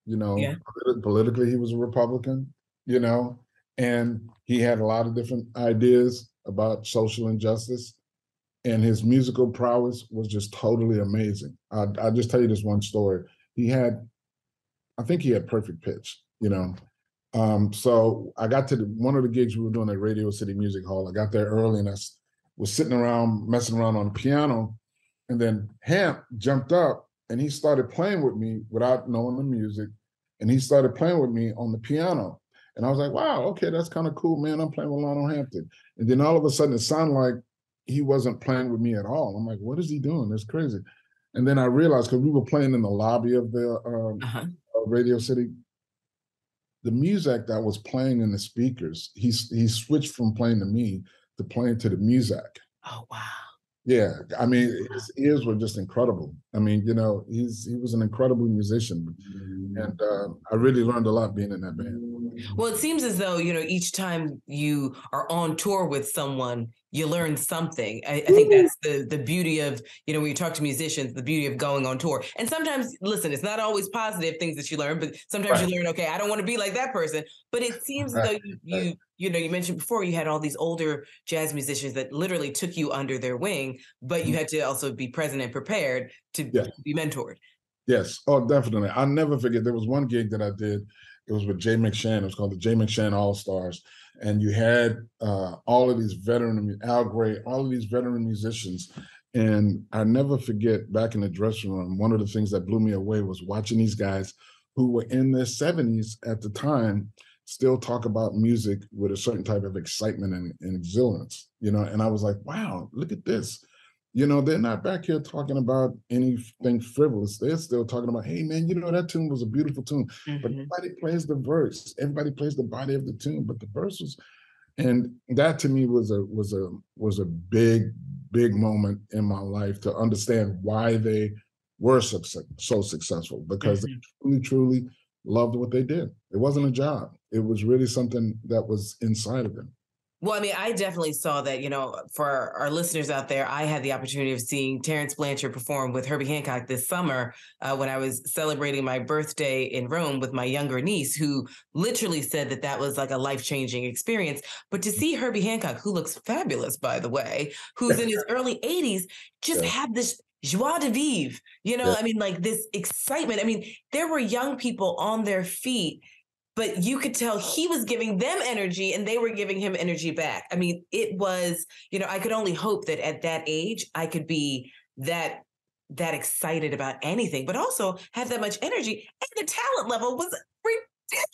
You know, Yeah. politi- politically he was a Republican, you know, and he had a lot of different ideas about social injustice and his musical prowess was just totally amazing. I I just tell you this one story. He had, I think he had perfect pitch, you know. Um, so I got to the, one of the gigs we were doing at Radio City Music Hall. I got there early and I was sitting around messing around on the piano, and then Hamp jumped up and he started playing with me without knowing the music, and he started playing with me on the piano. And I was like, wow, okay, that's kind of cool, man. I'm playing with Lionel Hampton. And then all of a sudden it sounded like he wasn't playing with me at all. I'm like, what is he doing? That's crazy. And then I realized because we were playing in the lobby of the um, Uh-huh. Radio City, the music that was playing in the speakers, he he switched from playing to me to playing to the music. Oh wow. Yeah, I mean, his ears were just incredible. I mean, you know, he's he was an incredible musician, and uh, I really learned a lot being in that band. Well, it seems as though, you know, each time you are on tour with someone, you learn something. I, I think mm-hmm. that's the the beauty of, you know, when you talk to musicians, the beauty of going on tour. And sometimes, listen, it's not always positive things that you learn, but sometimes Right. you learn, okay, I don't want to be like that person. But it seems as though you, you, you know, you mentioned before you had all these older jazz musicians that literally took you under their wing, but you mm-hmm. had to also be present and prepared to Yeah. be mentored. Yes, oh, definitely. I'll never forget. There was one gig that I did. It was with Jay McShann. It was called the Jay McShann All Stars, and you had uh, all of these veteran, Al Grey, all of these veteran musicians. And I never forget back in the dressing room, one of the things that blew me away was watching these guys who were in their 70s at the time still talk about music with a certain type of excitement and, and you know. And I was like, wow, look at this you know, they're not back here talking about anything frivolous. They're still talking about, hey man, you know that tune was a beautiful tune, but Mhm. nobody plays the verse. Everybody plays the body of the tune, but the verse was, and that to me was a was a was a big big moment in my life to understand why they were so, so successful because they truly truly loved what they did. It wasn't a job. It was really something that was inside of them. Well, I mean, I definitely saw that, you know, for our listeners out there, I had the opportunity of seeing Terence Blanchard perform with Herbie Hancock this summer uh, when I was celebrating my birthday in Rome with my younger niece, who literally said that that was like a life changing experience. But to see Herbie Hancock, who looks fabulous, by the way, who's in his early 80s, just Yeah. have this joie de vivre. You know, Yeah. I mean, like this excitement. I mean, there were young people on their feet, but you could tell he was giving them energy and they were giving him energy back. I mean, it was, you know, I could only hope that at that age I could be that that excited about anything, but also have that much energy. And the talent level was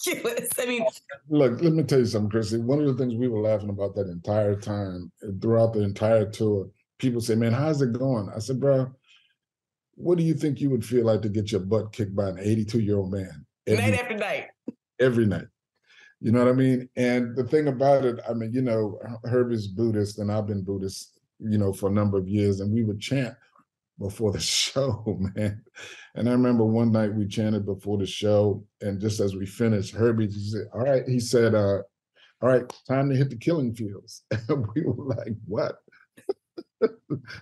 ridiculous. I mean, Look, let me tell you something, Chrissy. One of the things we were laughing about that entire time, uh, throughout the entire tour, people say, Man, how's it going? I said, Bro, what do you think you would feel like to get your butt kicked by an 82 year old man every, night after night. Every night? You know what I mean? And the thing about it, I mean, you know, Herbie's Buddhist and I've been Buddhist, you know, for a number of years, and we would chant before the show, man. And I remember one night we chanted before the show, and just as we finished, Herbie said, All right, he said, uh, all right, time to hit the killing fields. And we were like, what?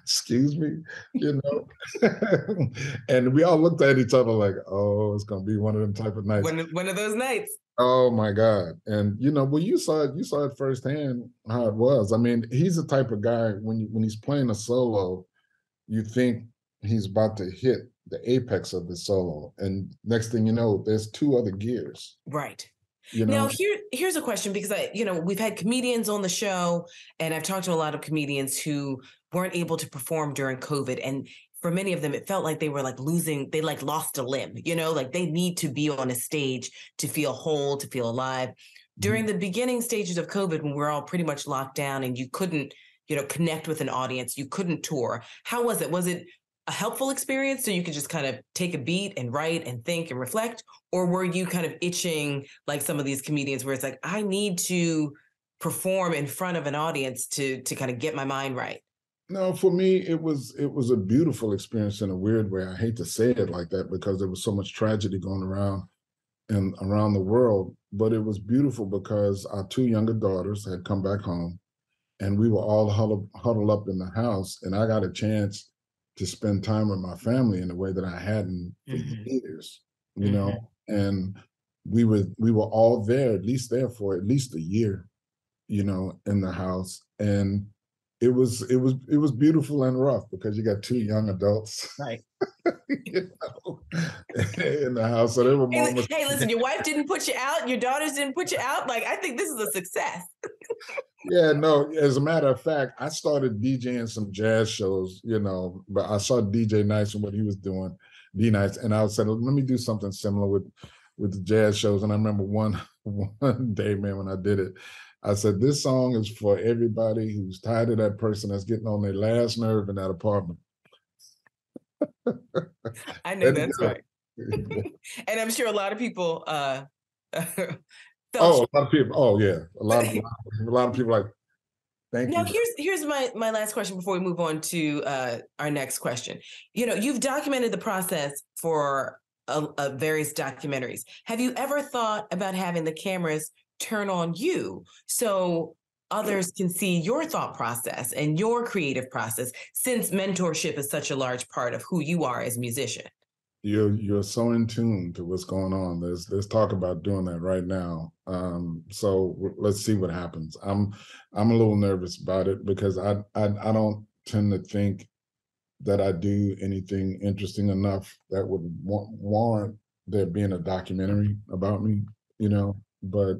Excuse me, you know? and we all looked at each other like, oh, it's gonna be one of them type of nights. One, one of those nights. Oh my God. And you know, well, you saw it, you saw it firsthand how it was. I mean, he's the type of guy when you, when he's playing a solo, you think he's about to hit the apex of the solo. And next thing you know, there's two other gears. Right. You know, Now here here's a question because I you know we've had comedians on the show and I've talked to a lot of comedians who weren't able to perform during COVID and for many of them it felt like they were like losing they like lost a limb you know like they need to be on a stage to feel whole to feel alive. During mm-hmm. the beginning stages of COVID when we we're all pretty much locked down and you couldn't you know connect with an audience you couldn't tour how was it? Was it a helpful experience so you could just kind of take a beat and write and think and reflect? Or were you kind of itching like some of these comedians where it's like i need to perform in front of an audience to to kind of get my mind right No, for me, it was it was a beautiful experience in a weird way. I hate to say it like that because there was so much tragedy going around and around the world, but it was beautiful because our two younger daughters had come back home, and we were all huddled, huddled up in the house, and I got a chance to spend time with my family in a way that I hadn't for Mhm. years, you know. And we were we were all there, at least there for at least a year, you know, in the house, and it was it was it was beautiful and rough because you got two young adults Right. you know, in the house. So there were hey, moments. hey listen your wife didn't put you out your daughters didn't put you out like i think this is a success Yeah, no. As a matter of fact, I started DJing some jazz shows, you know, but I saw DJ Nice and what he was doing, D Nice, and I said, let me do something similar with with the jazz shows. And I remember one one day, man, when I did it, I said, this song is for everybody who's tired of that person that's getting on their last nerve in that apartment. i know And, that's uh, right and i'm sure a lot of people uh felt Oh, a lot of people. Oh, yeah, a lot of a lot of people like. Thank you. Now you. here's here's my my last question before we move on to uh, our next question. You know, you've documented the process for various documentaries. Have you ever thought about having the cameras turn on you so others can see your thought process and your creative process? Since mentorship is such a large part of who you are as a musician. you're you're so in tune to what's going on. There's talk about doing that right now. Um, so w- let's see what happens. I'm I'm a little nervous about it because I I, I don't tend to think that I do anything interesting enough that would wa- warrant there being a documentary about me. You know, but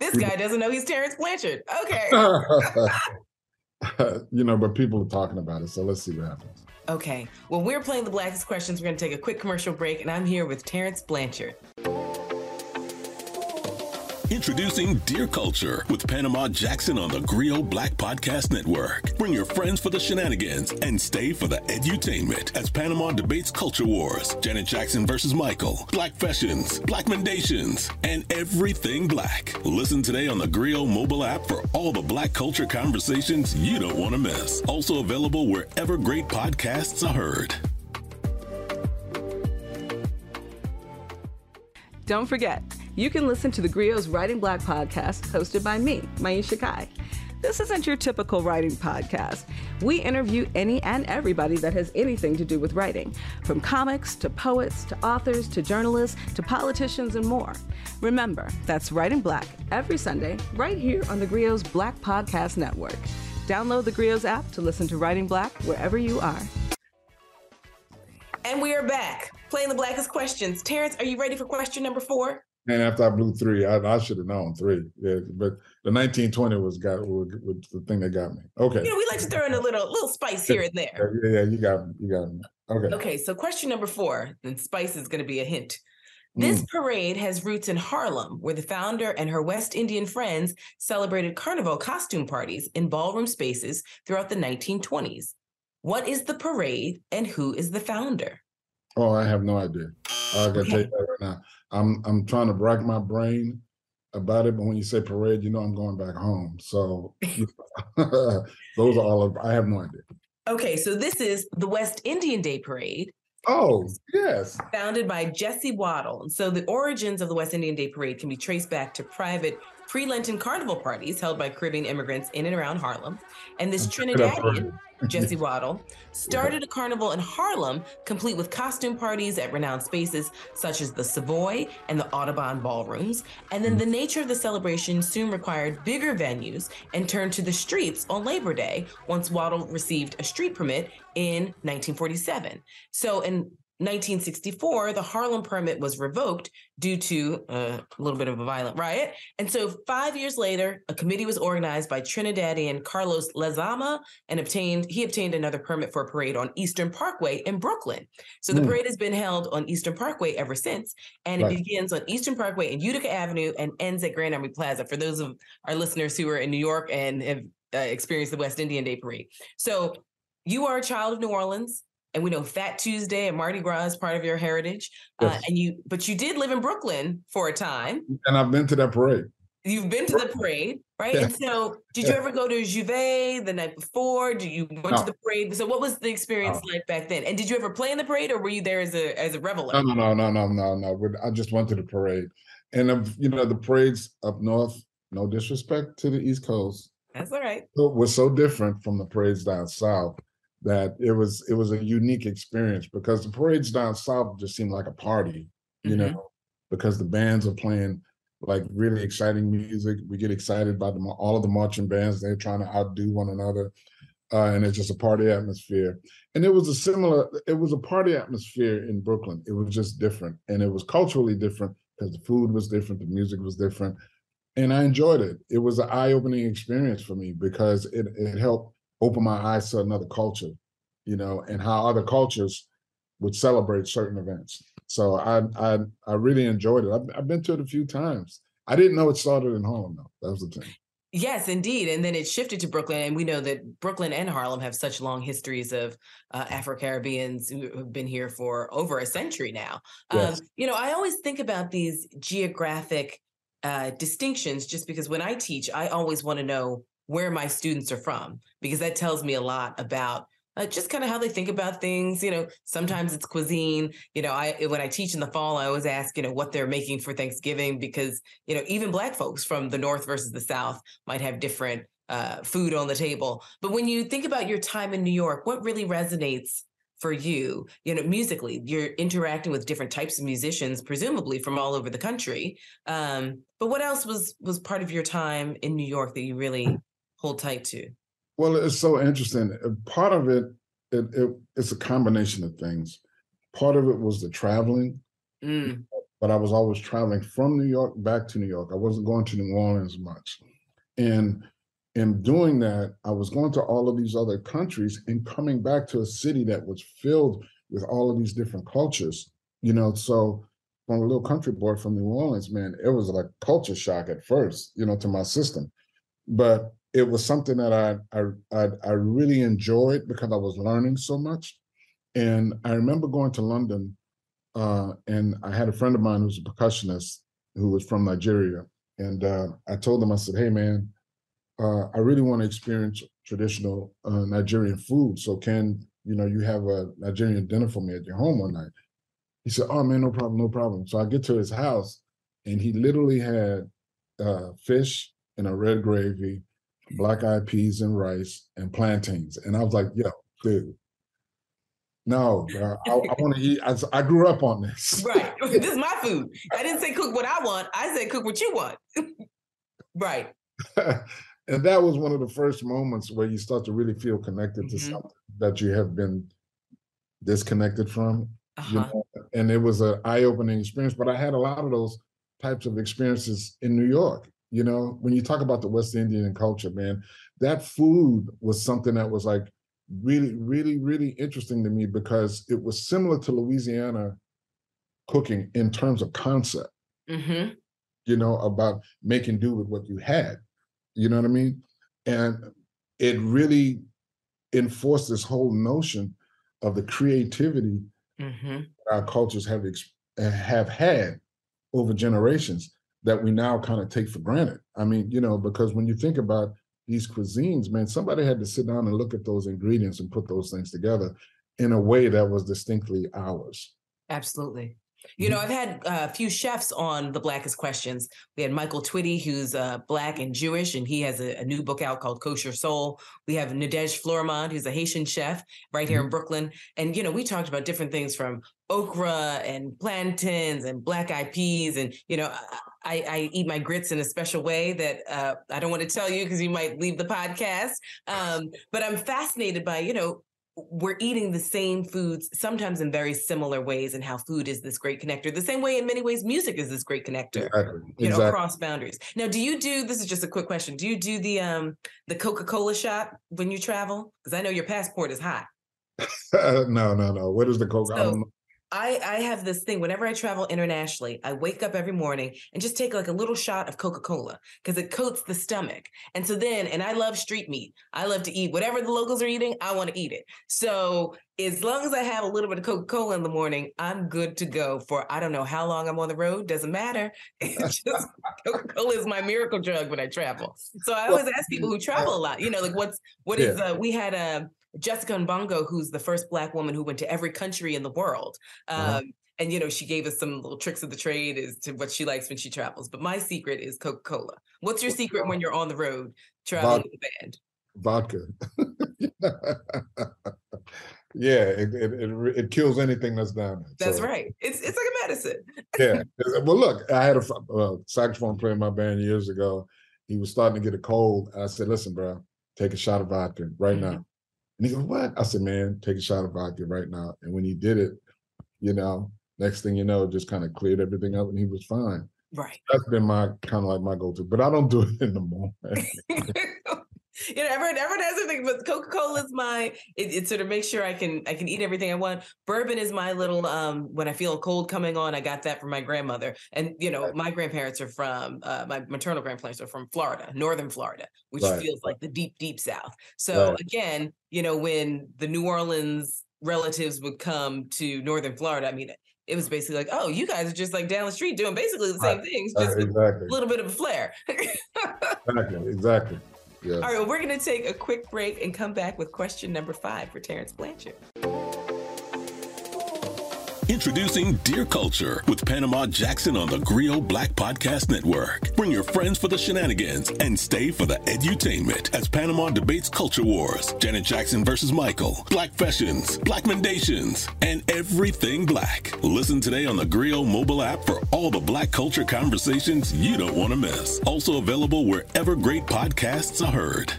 This guy doesn't know he's Terence Blanchard. Okay. you know, but people are talking about it. So let's see what happens. Okay. Well, we're playing the Blackest Questions. We're going to take a quick commercial break, and I'm here with Terence Blanchard. Introducing Dear Culture with Panama Jackson on the Grio Black Podcast Network. Bring your friends for the shenanigans and stay for the edutainment as Panama debates culture wars, Janet Jackson versus Michael, Black fashions, Black mendations, and everything black. Listen today on the Grio mobile app for all the black culture conversations you don't want to miss. Also available wherever great podcasts are heard. Don't forget, you can listen to the Grio's Writing Black podcast hosted by me, Maiysha Kai. This isn't your typical writing podcast. We interview any and everybody that has anything to do with writing, from comics to poets to authors to journalists to politicians and more. Remember, that's Writing Black every Sunday right here on the Grio's Black Podcast Network. Download the Grio's app to listen to Writing Black wherever you are. And we are back playing the blackest questions. Terence, are you ready for question number four? And after I blew three, I, I should have known three. Yeah, but the 1920 was got was, was the thing that got me. Okay. You know, we like to throw in a little little spice here and there. Yeah, yeah, you got me. You got me. Okay. Okay, so question number four, and spice is going to be a hint. This Mm. parade has roots in Harlem, where the founder and her West Indian friends celebrated carnival costume parties in ballroom spaces throughout the 1920s. What is the parade and who is the founder? Oh, I have no idea. I gotta tell you that right now. I'm I'm trying to rack my brain about it, but when you say parade, you know I'm going back home. So those are all of I have no idea. Okay, so this is the West Indian Day Parade, Oh, yes. founded by Jesse Waddle. And so the origins of the West Indian Day Parade can be traced back to private pre Lenten carnival parties held by Caribbean immigrants in and around Harlem. And this Check it out, Trinidadian, Jesse Waddle, started a carnival in Harlem, complete with costume parties at renowned spaces such as the Savoy and the Audubon ballrooms. And then the nature of the celebration soon required bigger venues and turned to the streets on Labor Day once Waddle received a street permit in 1947. So in 1964, the Harlem permit was revoked due to uh, a little bit of a violent riot. And so, five years later, a committee was organized by Trinidadian Carlos Lezama and obtained he obtained another permit for a parade on Eastern Parkway in Brooklyn. So the Mm. parade has been held on Eastern Parkway ever since, and it begins on Eastern Parkway and Utica Avenue and ends at Grand Army Plaza. For those of our listeners who are in New York and have uh, experienced the West Indian Day Parade, so you are a child of New Orleans and we know Fat Tuesday and Mardi Gras is part of your heritage. Uh, and you, but you did live in Brooklyn for a time. And I've been to that parade. You've been to the parade, right? Yeah. And so, did you ever go to J'ouvert the night before? Do you went No. to the parade? So, what was the experience like back then? And did you ever play in the parade, or were you there as a as a reveler? No, no, no, no, no, no, no. I just went to the parade. And um, you know, the parades up north, no disrespect to the East Coast, That's all right. was so different from the parades down south that it was it was a unique experience because the parades down south just seemed like a party, you Mhm. know, because the bands are playing like really exciting music. We get excited by the all of the marching bands. They're trying to outdo one another, uh, and it's just a party atmosphere. And it was a similar. It was a party atmosphere in Brooklyn. It was just different, and it was culturally different because the food was different, the music was different, and I enjoyed it. It was an eye-opening experience for me because it it helped open my eyes to another culture, you know, and how other cultures would celebrate certain events. So I I I really enjoyed it. I've, I've been to it a few times. I didn't know it started in Harlem though. That was the thing. Yes, indeed. And then it shifted to Brooklyn. And we know that Brooklyn and Harlem have such long histories of uh, Afro Caribbeans who have been here for over a century now. Yes. Um, you know, I always think about these geographic uh, distinctions just because when I teach, I always want to know where my students are from because that tells me a lot about uh, just kind of how they think about things. You know, sometimes it's cuisine. You know, I when I teach in the fall, I always ask, you know, what they're making for Thanksgiving because you know even Black folks from the North versus the South might have different uh, food on the table. But when you think about your time in New York, what really resonates for you? You know, musically, you're interacting with different types of musicians, presumably from all over the country. Um, but what else was was part of your time in New York that you really hold tight to? Well, it's so interesting. Uh, Part of it, it, it it's a combination of things. Part of it was the traveling, Mm, but I was always traveling from New York back to New York. I wasn't going to New Orleans much. And in doing that, I was going to all of these other countries and coming back to a city that was filled with all of these different cultures. You know, so from a little country boy from New Orleans, man, it was like culture shock at first, you know, to my system. But it was something that I I I, really enjoyed because I was learning so much. And I remember going to London uh, and I had a friend of mine who's a percussionist who was from Nigeria, and uh, I told him, I said, "Hey, man, uh, I really want to experience traditional uh, Nigerian food. So can you know you have a Nigerian dinner for me at your home one night?" He said, "Oh man, no problem, no problem." So I get to his house, and he literally had uh, fish in a red gravy, black eyed peas and rice, and plantains, and I was like, "Yo, dude." No, bro, I, I want to eat. I, I grew up on this. right. this is my food. I didn't say cook what I want. I said cook what you want. right. and that was one of the first moments where you start to really feel connected to Mhm. something that you have been disconnected from. Uh-huh. know? And it was an eye-opening experience. But I had a lot of those types of experiences in New York. You know, when you talk about the West Indian culture, man, that food was something that was like really, really, really interesting to me because it was similar to Louisiana cooking in terms of concept hmm you know, about making do with what you had. You know what I mean? And it really enforced this whole notion of the creativity hmm our cultures have ex- have had over generations that we now kind of take for granted. I mean, you know, because when you think about these cuisines, man, somebody had to sit down and look at those ingredients and put those things together in a way that was distinctly ours. Absolutely. You know, I've had uh, a few chefs on the Blackest Questions. We had Michael Twitty, who's uh, Black and Jewish, and he has a, a new book out called Kosher Soul. We have Nadège Fleurimond, who's a Haitian chef right here in Brooklyn. And, you know, we talked about different things from okra and plantains and black eyed peas. And, you know, I, I eat my grits in a special way that uh, I don't want to tell you because you might leave the podcast. Um, but I'm fascinated by, you know, we're eating the same foods sometimes in very similar ways and how food is this great connector the same way in many ways music is this great connector Exactly. you know exactly. across boundaries now do you do this is just a quick question do you do the um the coca-cola shot when you travel because i know your passport is hot no, no, no. What is the? I So-. I, I have this thing whenever I travel internationally, I wake up every morning and just take like a little shot of Coca Cola because it coats the stomach. And so then, and I love street meat. I love to eat whatever the locals are eating, I want to eat it. So as long as I have a little bit of Coca Cola in the morning, I'm good to go for I don't know how long I'm on the road, doesn't matter. It's just Coca Cola is my miracle drug when I travel. So I always ask people who travel a lot, you know, like what's what is uh, we had a Jessica Nabongo, who's the first Black woman who went to every country in the world. Um, Uh-huh. And you know, she gave us some little tricks of the trade as to what she likes when she travels. But my secret is Coca Cola. What's your secret when you're on the road traveling with the band? vodka. yeah, it, it it it kills anything that's down there. That's So, right. It's it's like a medicine. Yeah. Well, look, I had a uh, saxophone player in my band years ago. He was starting to get a cold. I said, "Listen, bro, take a shot of vodka right Mm-hmm. now." And he goes, "What?" I said, "Man, take a shot of vodka right now." And when he did it, you know, next thing you know, just kind of cleared everything up, and he was fine. Right. That's been my kind of like my go-to, but I don't do it in the morning. you know, everyone everyone has their thing, but Coca Cola is my. It, it sort of makes sure I can I can eat everything I want. Bourbon is my little um when I feel a cold coming on. I got that from my grandmother, and you know my grandparents are from uh, my maternal grandparents are from Florida, northern Florida, which Right. feels like the deep deep south. So Right. again, you know when the New Orleans relatives would come to northern Florida, I mean. It was basically like, oh, you guys are just like down the street doing basically the same Right. things, just with exactly, a little bit of a flair. exactly, exactly. All right, well, we're going to take a quick break and come back with question number five for Terence Blanchard. Introducing Dear Culture with Panama Jackson on the Grio Black Podcast Network. Bring your friends for the shenanigans and stay for the edutainment as Panama debates culture wars, Janet Jackson versus Michael, Black fashions, Black mendations, and everything black. Listen today on the Grio mobile app for all the black culture conversations you don't want to miss. Also available wherever great podcasts are heard.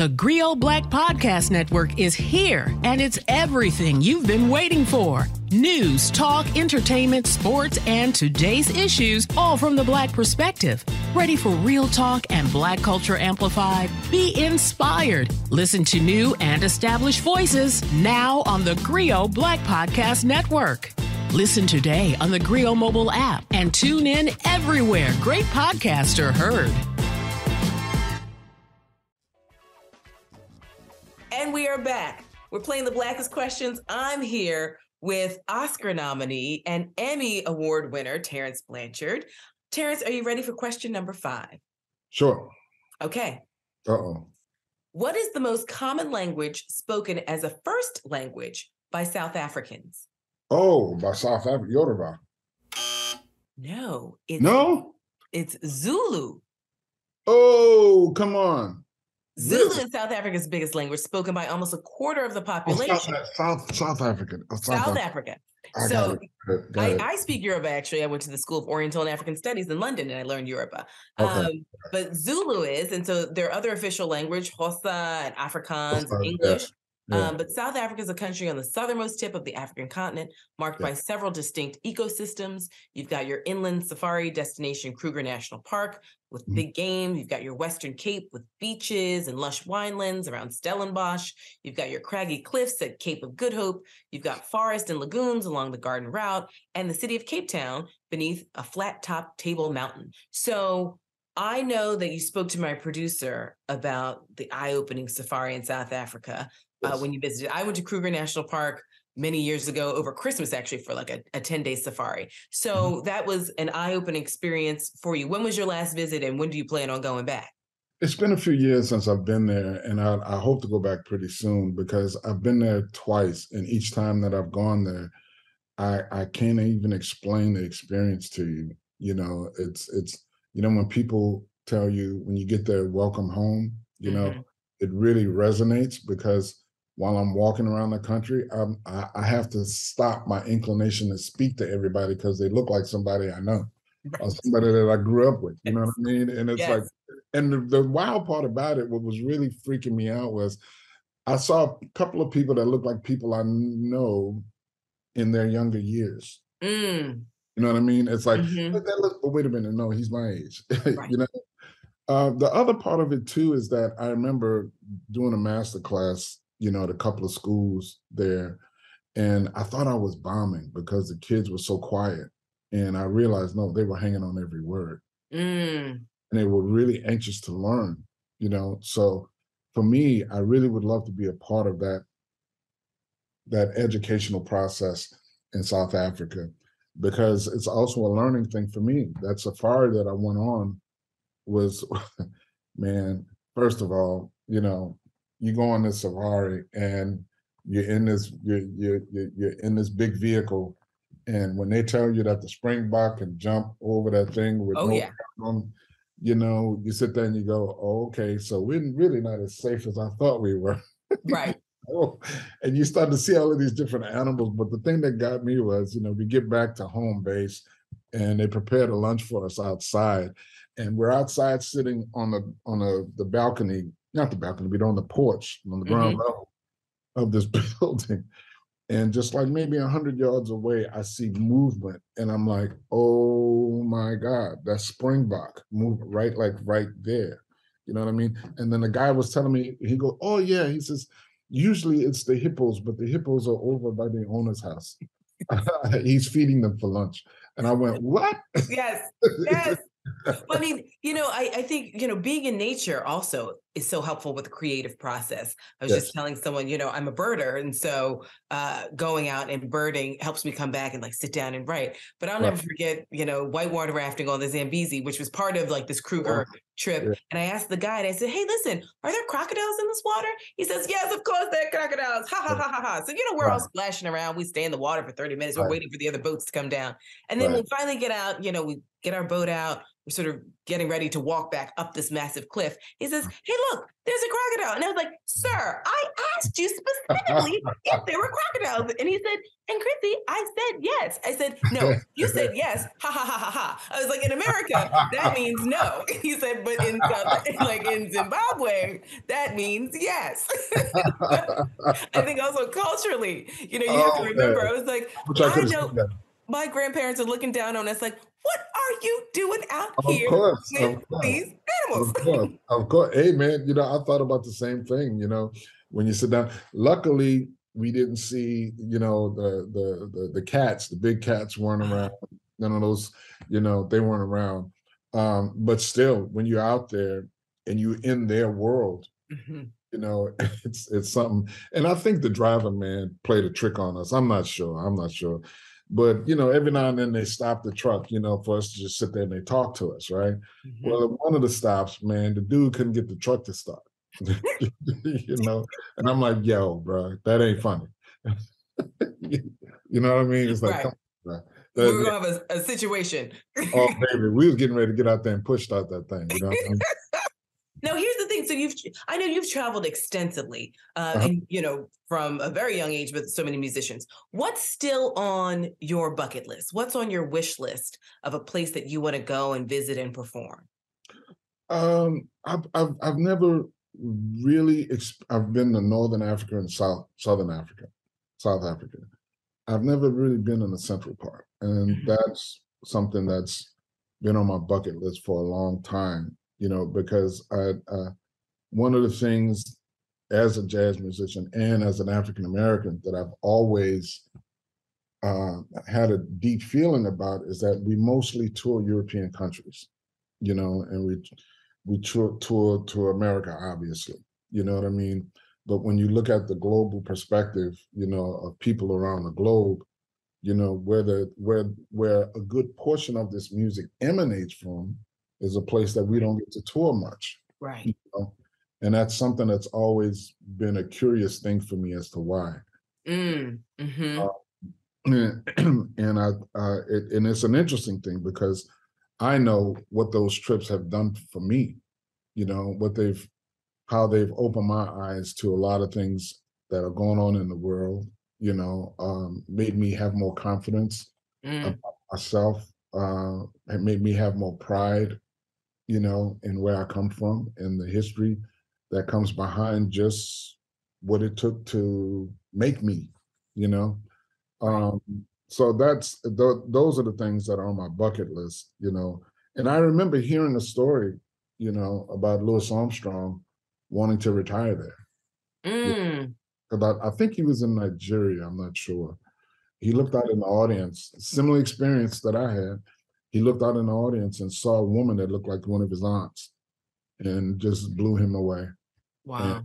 The Grio Black Podcast Network is here, and it's everything you've been waiting for. News, talk, entertainment, sports, and today's issues, all from the Black perspective. Ready for real talk and Black culture amplified? Be inspired. Listen to new and established voices now on the Grio Black Podcast Network. Listen today on the Grio mobile app and tune in everywhere great podcasts are heard. And we are back. We're playing the Blackest Questions. I'm here with Oscar nominee and Emmy Award winner, Terence Blanchard. Terence, are you ready for question number five? Sure. Okay. Uh oh. What is the most common language spoken as a first language by South Africans? Oh, by South Africa, Yoruba. No, it's No. it's Zulu. Oh, come on. Zulu Really? is South Africa's biggest language, spoken by almost a quarter of the Oh, population. South, South South African. Oh, South Africa. Africa. I So, got it. Go ahead. I. I speak Yoruba actually. I went to the School of Oriental and African Studies in London and I learned Yoruba. Okay. Um, but Zulu is, and so their other official language, Xhosa and Afrikaans, yeah. English. Yeah. Um, but South Africa is a country on the southernmost tip of the African continent, marked Yeah. by several distinct ecosystems. You've got your inland safari destination, Kruger National Park, with Mhm. big game. You've got your Western Cape with beaches and lush winelands around Stellenbosch. You've got your craggy cliffs at Cape of Good Hope. You've got forest and lagoons along the Garden Route, and the city of Cape Town beneath a flat top table mountain. So I know that you spoke to my producer about the eye opening safari in South Africa uh, when you visited. I went to Kruger National Park many years ago over Christmas, actually, for like a, a 10 day safari. So Mm-hmm. that was an eye opening experience for you. When was your last visit and when do you plan on going back? It's been a few years since I've been there, and I, I hope to go back pretty soon because I've been there twice, and each time that I've gone there, I I can't even explain the experience to you. You know, it's it's you know when people tell you when you get there, welcome home. You know, Mhm. it really resonates because while I'm walking around the country, I'm, I I have to stop my inclination to speak to everybody because they look like somebody I know or somebody that I grew up with. You know what I mean? And it's like and the, the wild part about it, what was really freaking me out was I saw a couple of people that looked like people I know in their younger years. Mm, You know what I mean? It's like, Mhm. That look, but wait a minute, no, he's my age. Right. you know? Uh, the other part of it too is that I remember doing a master class, you know, at a couple of schools there, and I thought I was bombing because the kids were so quiet. And I realized no, they were hanging on every word mm, and they were really anxious to learn, you know. So for me, I really would love to be a part of that that educational process in South Africa because it's also a learning thing for me. That safari that I went on was man, first of all, you know, you go on this safari and you're in this you're you're you're in this big vehicle and when they tell you that the springbok can jump over that thing with Oh, no yeah. problem, you know, you sit there and you go, oh, okay, so we're really not as safe as I thought we were. right. Oh, and you start to see all of these different animals. But the thing that got me was, you know, we get back to home base and they prepared a lunch for us outside. And we're outside sitting on the on the, the balcony, not the balcony, but on the porch on the ground mm-hmm. level of this building. And just like maybe a hundred yards away, I see movement, and I'm like, "Oh my God, that's Springbok moving right, like right there." You know what I mean? And then the guy was telling me, he go, "Oh yeah," he says, "Usually it's the hippos, but the hippos are over by the owner's house. He's feeding them for lunch." And I went, "What?" Yes. Yes. Well, I mean, you know, I, I think, you know, being in nature also is so helpful with the creative process. I was Yes. just telling someone, you know, I'm a birder. And so uh, going out and birding helps me come back and like sit down and write. But I'll Right. never forget, you know, whitewater rafting on the Zambezi, which was part of like this Kruger trip. Yeah. And I asked the guide, I said, hey, listen, are there crocodiles in this water? He says, yes, of course there are crocodiles. Ha ha ha ha ha. So, you know, we're all splashing around. We stay in the water for 30 minutes. We're Right. waiting for the other boats to come down. And then Right. we finally get out, you know, we get our boat out. We're sort of getting ready to walk back up this massive cliff. He says, Hey, look, there's a crocodile. And I was like, Sir, I asked you specifically if there were crocodiles. And he said, And Chrissy, I said yes. I said, No, you said yes. Ha ha ha ha ha. I was like, In America, that means no. He said, But in South, like in Zimbabwe, that means yes. I think also culturally, you know, you have to Oh, remember. I was like, I know my grandparents are looking down on us like, what are you doing out Of here course, with of course. these animals? Of course, of course. Hey, man, you know, I thought about the same thing. You know, when you sit down. Luckily, we didn't see, you know, the the the, the cats. The big cats weren't around. None of those, you know, they weren't around. Um, but still, when you're out there and you're in their world, Mhm. you know, it's it's something. And I think the driver man played a trick on us. I'm not sure. I'm not sure. But you know, every now and then they stop the truck, you know, for us to just sit there and they talk to us, right? Mhm. Well, at one of the stops, man, the dude couldn't get the truck to start. you know, and I'm like, yo, bro, that ain't funny. you know what I mean? It's like, Right. come on, bro. we That- were gonna have a, a situation. oh baby, we was getting ready to get out there and push out that thing. You know, what I mean? Now, here's the thing. so you've I know you've traveled extensively, uh, Uh-huh. and you know from a very young age with so many musicians. What's still on your bucket list? What's on your wish list of a place that you want to go and visit and perform? Um, I've I've I've never really exp- I've been to Northern Africa and South Southern Africa, South Africa. I've never really been in the central part, and Mhm. that's something that's been on my bucket list for a long time. You know, because I uh, one of the things as a jazz musician and as an African American that I've always uh, had a deep feeling about is that we mostly tour European countries, you know, and we we tour, tour to America, obviously, you know what I mean. But when you look at the global perspective, you know, of people around the globe, you know, where the where where a good portion of this music emanates from is a place that we don't get to tour much Right. you know? and that's something that's always been a curious thing for me as to why Mm, hmm Uh, and i uh, it, and it's an interesting thing because i know what those trips have done for me you know what they've how they've opened my eyes to a lot of things that are going on in the world you know um made me have more confidence mm. about myself uh it made me have more pride you know and where i come from and the history that comes behind just what it took to make me you know? Um so that's th- those are the things that are on my bucket list you know? And i remember hearing a story you know about louis armstrong wanting to retire there. Mm. I, I think he was in nigeria i'm not sure. He looked out in the audience similar experience that i had he looked out in the audience and saw a woman that looked like one of his aunts and just blew him away Wow.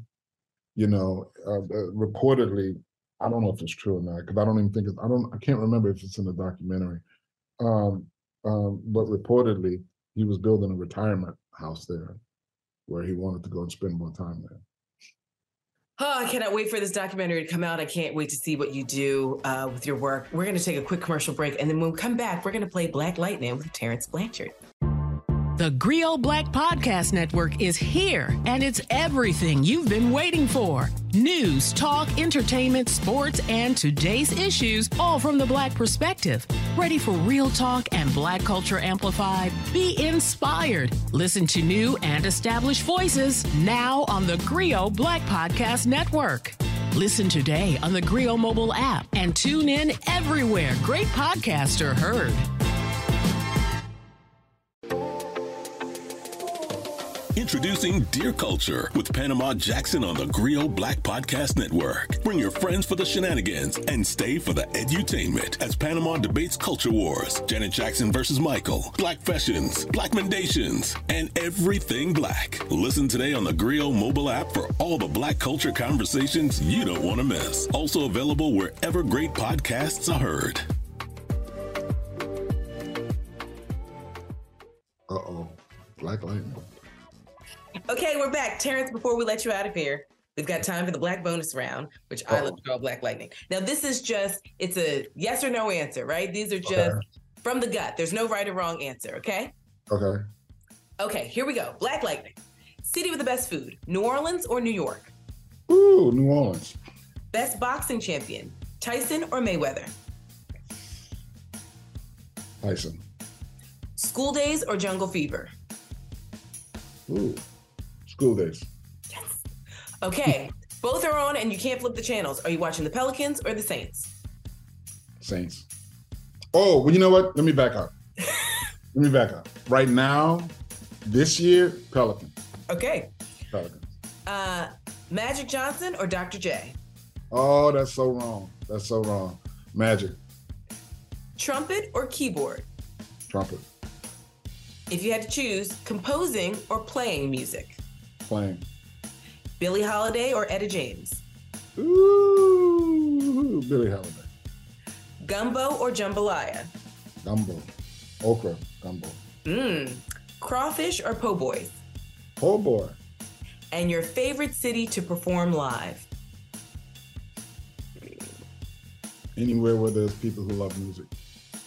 you know, uh, uh, reportedly, I don't know if it's true or not because I don't even think it's, I don't, I can't remember if it's in the documentary. Um, um, but reportedly, he was building a retirement house there where he wanted to go and spend more time there. Oh, I cannot wait for this documentary to come out. I can't wait to see what you do uh, with your work. We're going to take a quick commercial break, and then when we come back, we're going to play Black Lightning with Terence Blanchard. The Grio Black Podcast Network is here, and it's everything you've been waiting for news, talk, entertainment, sports, and today's issues, all from the Black perspective. Ready for real talk and Black culture amplified? Be inspired. Listen to new and established voices now on the Grio Black Podcast Network. Listen today on the Grio mobile app and tune in everywhere great podcasts are heard. Introducing Dear Culture with Panama Jackson on the Grio Black Podcast Network. Bring your friends for the shenanigans and stay for the edutainment as Panama debates culture wars, Janet Jackson versus Michael, Black fashions, Black mendations, and everything black. Listen today on the Grio mobile app for all the black culture conversations you don't want to miss. Also available wherever great podcasts are heard. Uh oh, Black Lightning. Okay, we're back. Terence, before we let you out of here, we've got time for the Black bonus round, which I love to call Black Lightning. Now, this is just, it's a yes or no answer, right? These are just Okay. from the gut. There's no right or wrong answer, okay? Okay, Okay, here we go. Black Lightning. City with the best food, New Orleans or New York? ooh, New Orleans, Best boxing champion, Tyson or Mayweather? Tyson, School days or jungle fever? ooh, school days, Yes. Okay, both are on and you can't flip the channels. Are you watching the Pelicans or the Saints? Saints. Oh, well, you know what? Let me back up. Let me back up. Right now, this year, Pelicans. Okay, Pelicans. uh, Magic Johnson or Dr. J? Oh, that's so wrong. That's so wrong. Magic, Trumpet or keyboard? trumpet, If you had to choose, composing or playing music? Playing. Billie Holiday or Etta James? Ooh, Billie Holiday. Gumbo or jambalaya? Gumbo. Okra, gumbo. Mmm. Crawfish or po' boys? Oh boy. And your favorite city to perform live? Anywhere where there's people who love music.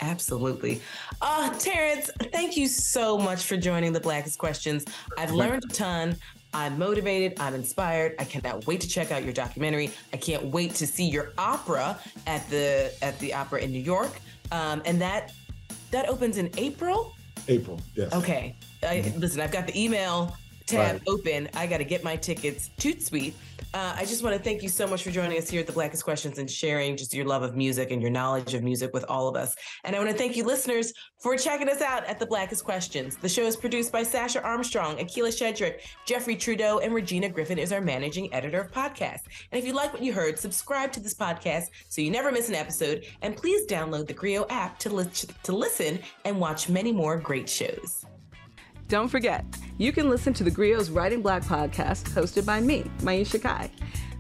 Absolutely. Uh, Terence, thank you so much for joining the Blackest Questions. I've learned a ton. I'm motivated. I'm inspired. I cannot wait to check out your documentary. I can't wait to see your opera at the at the opera in New York. Um, and that that opens in April. April, yes. Okay. I, listen, I've got the email tab right. open. I got to get my tickets. Toot sweet. Uh, I just want to thank you so much for joining us here at the Blackest Questions and sharing just your love of music and your knowledge of music with all of us. And I want to thank you, listeners, for checking us out at the Blackest Questions. The show is produced by Sasha Armstrong, Akila Shedrick, Jeffrey Trudeau, and Regina Griffin is our managing editor of podcasts. And if you like what you heard, subscribe to this podcast so you never miss an episode. And please download the Grio app to, li- to listen and watch many more great shows. Don't forget, you can listen to the Grio's Writing Black podcast hosted by me, Maiysha Kai.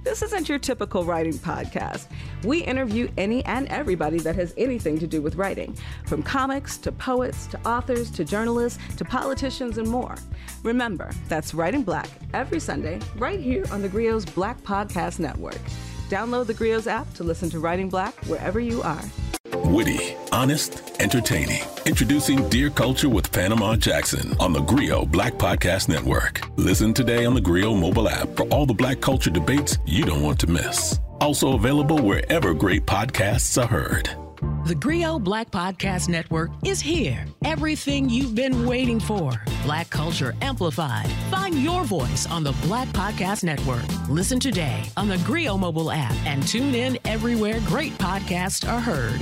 This isn't your typical writing podcast. We interview any and everybody that has anything to do with writing, from comics to poets to authors to journalists to politicians and more. Remember, that's Writing Black every Sunday right here on the Grio's Black Podcast Network. Download the Grio's app to listen to Writing Black wherever you are. Witty, honest, entertaining. Introducing Dear Culture with Panama Jackson on the Grio Black Podcast Network. Listen today on the Grio mobile app for all the black culture debates you don't want to miss. Also available wherever great podcasts are heard. The Grio Black Podcast Network is here. Everything you've been waiting for. Black Culture Amplified. Find your voice on the Black Podcast Network. Listen today on the Grio mobile app and tune in everywhere great podcasts are heard.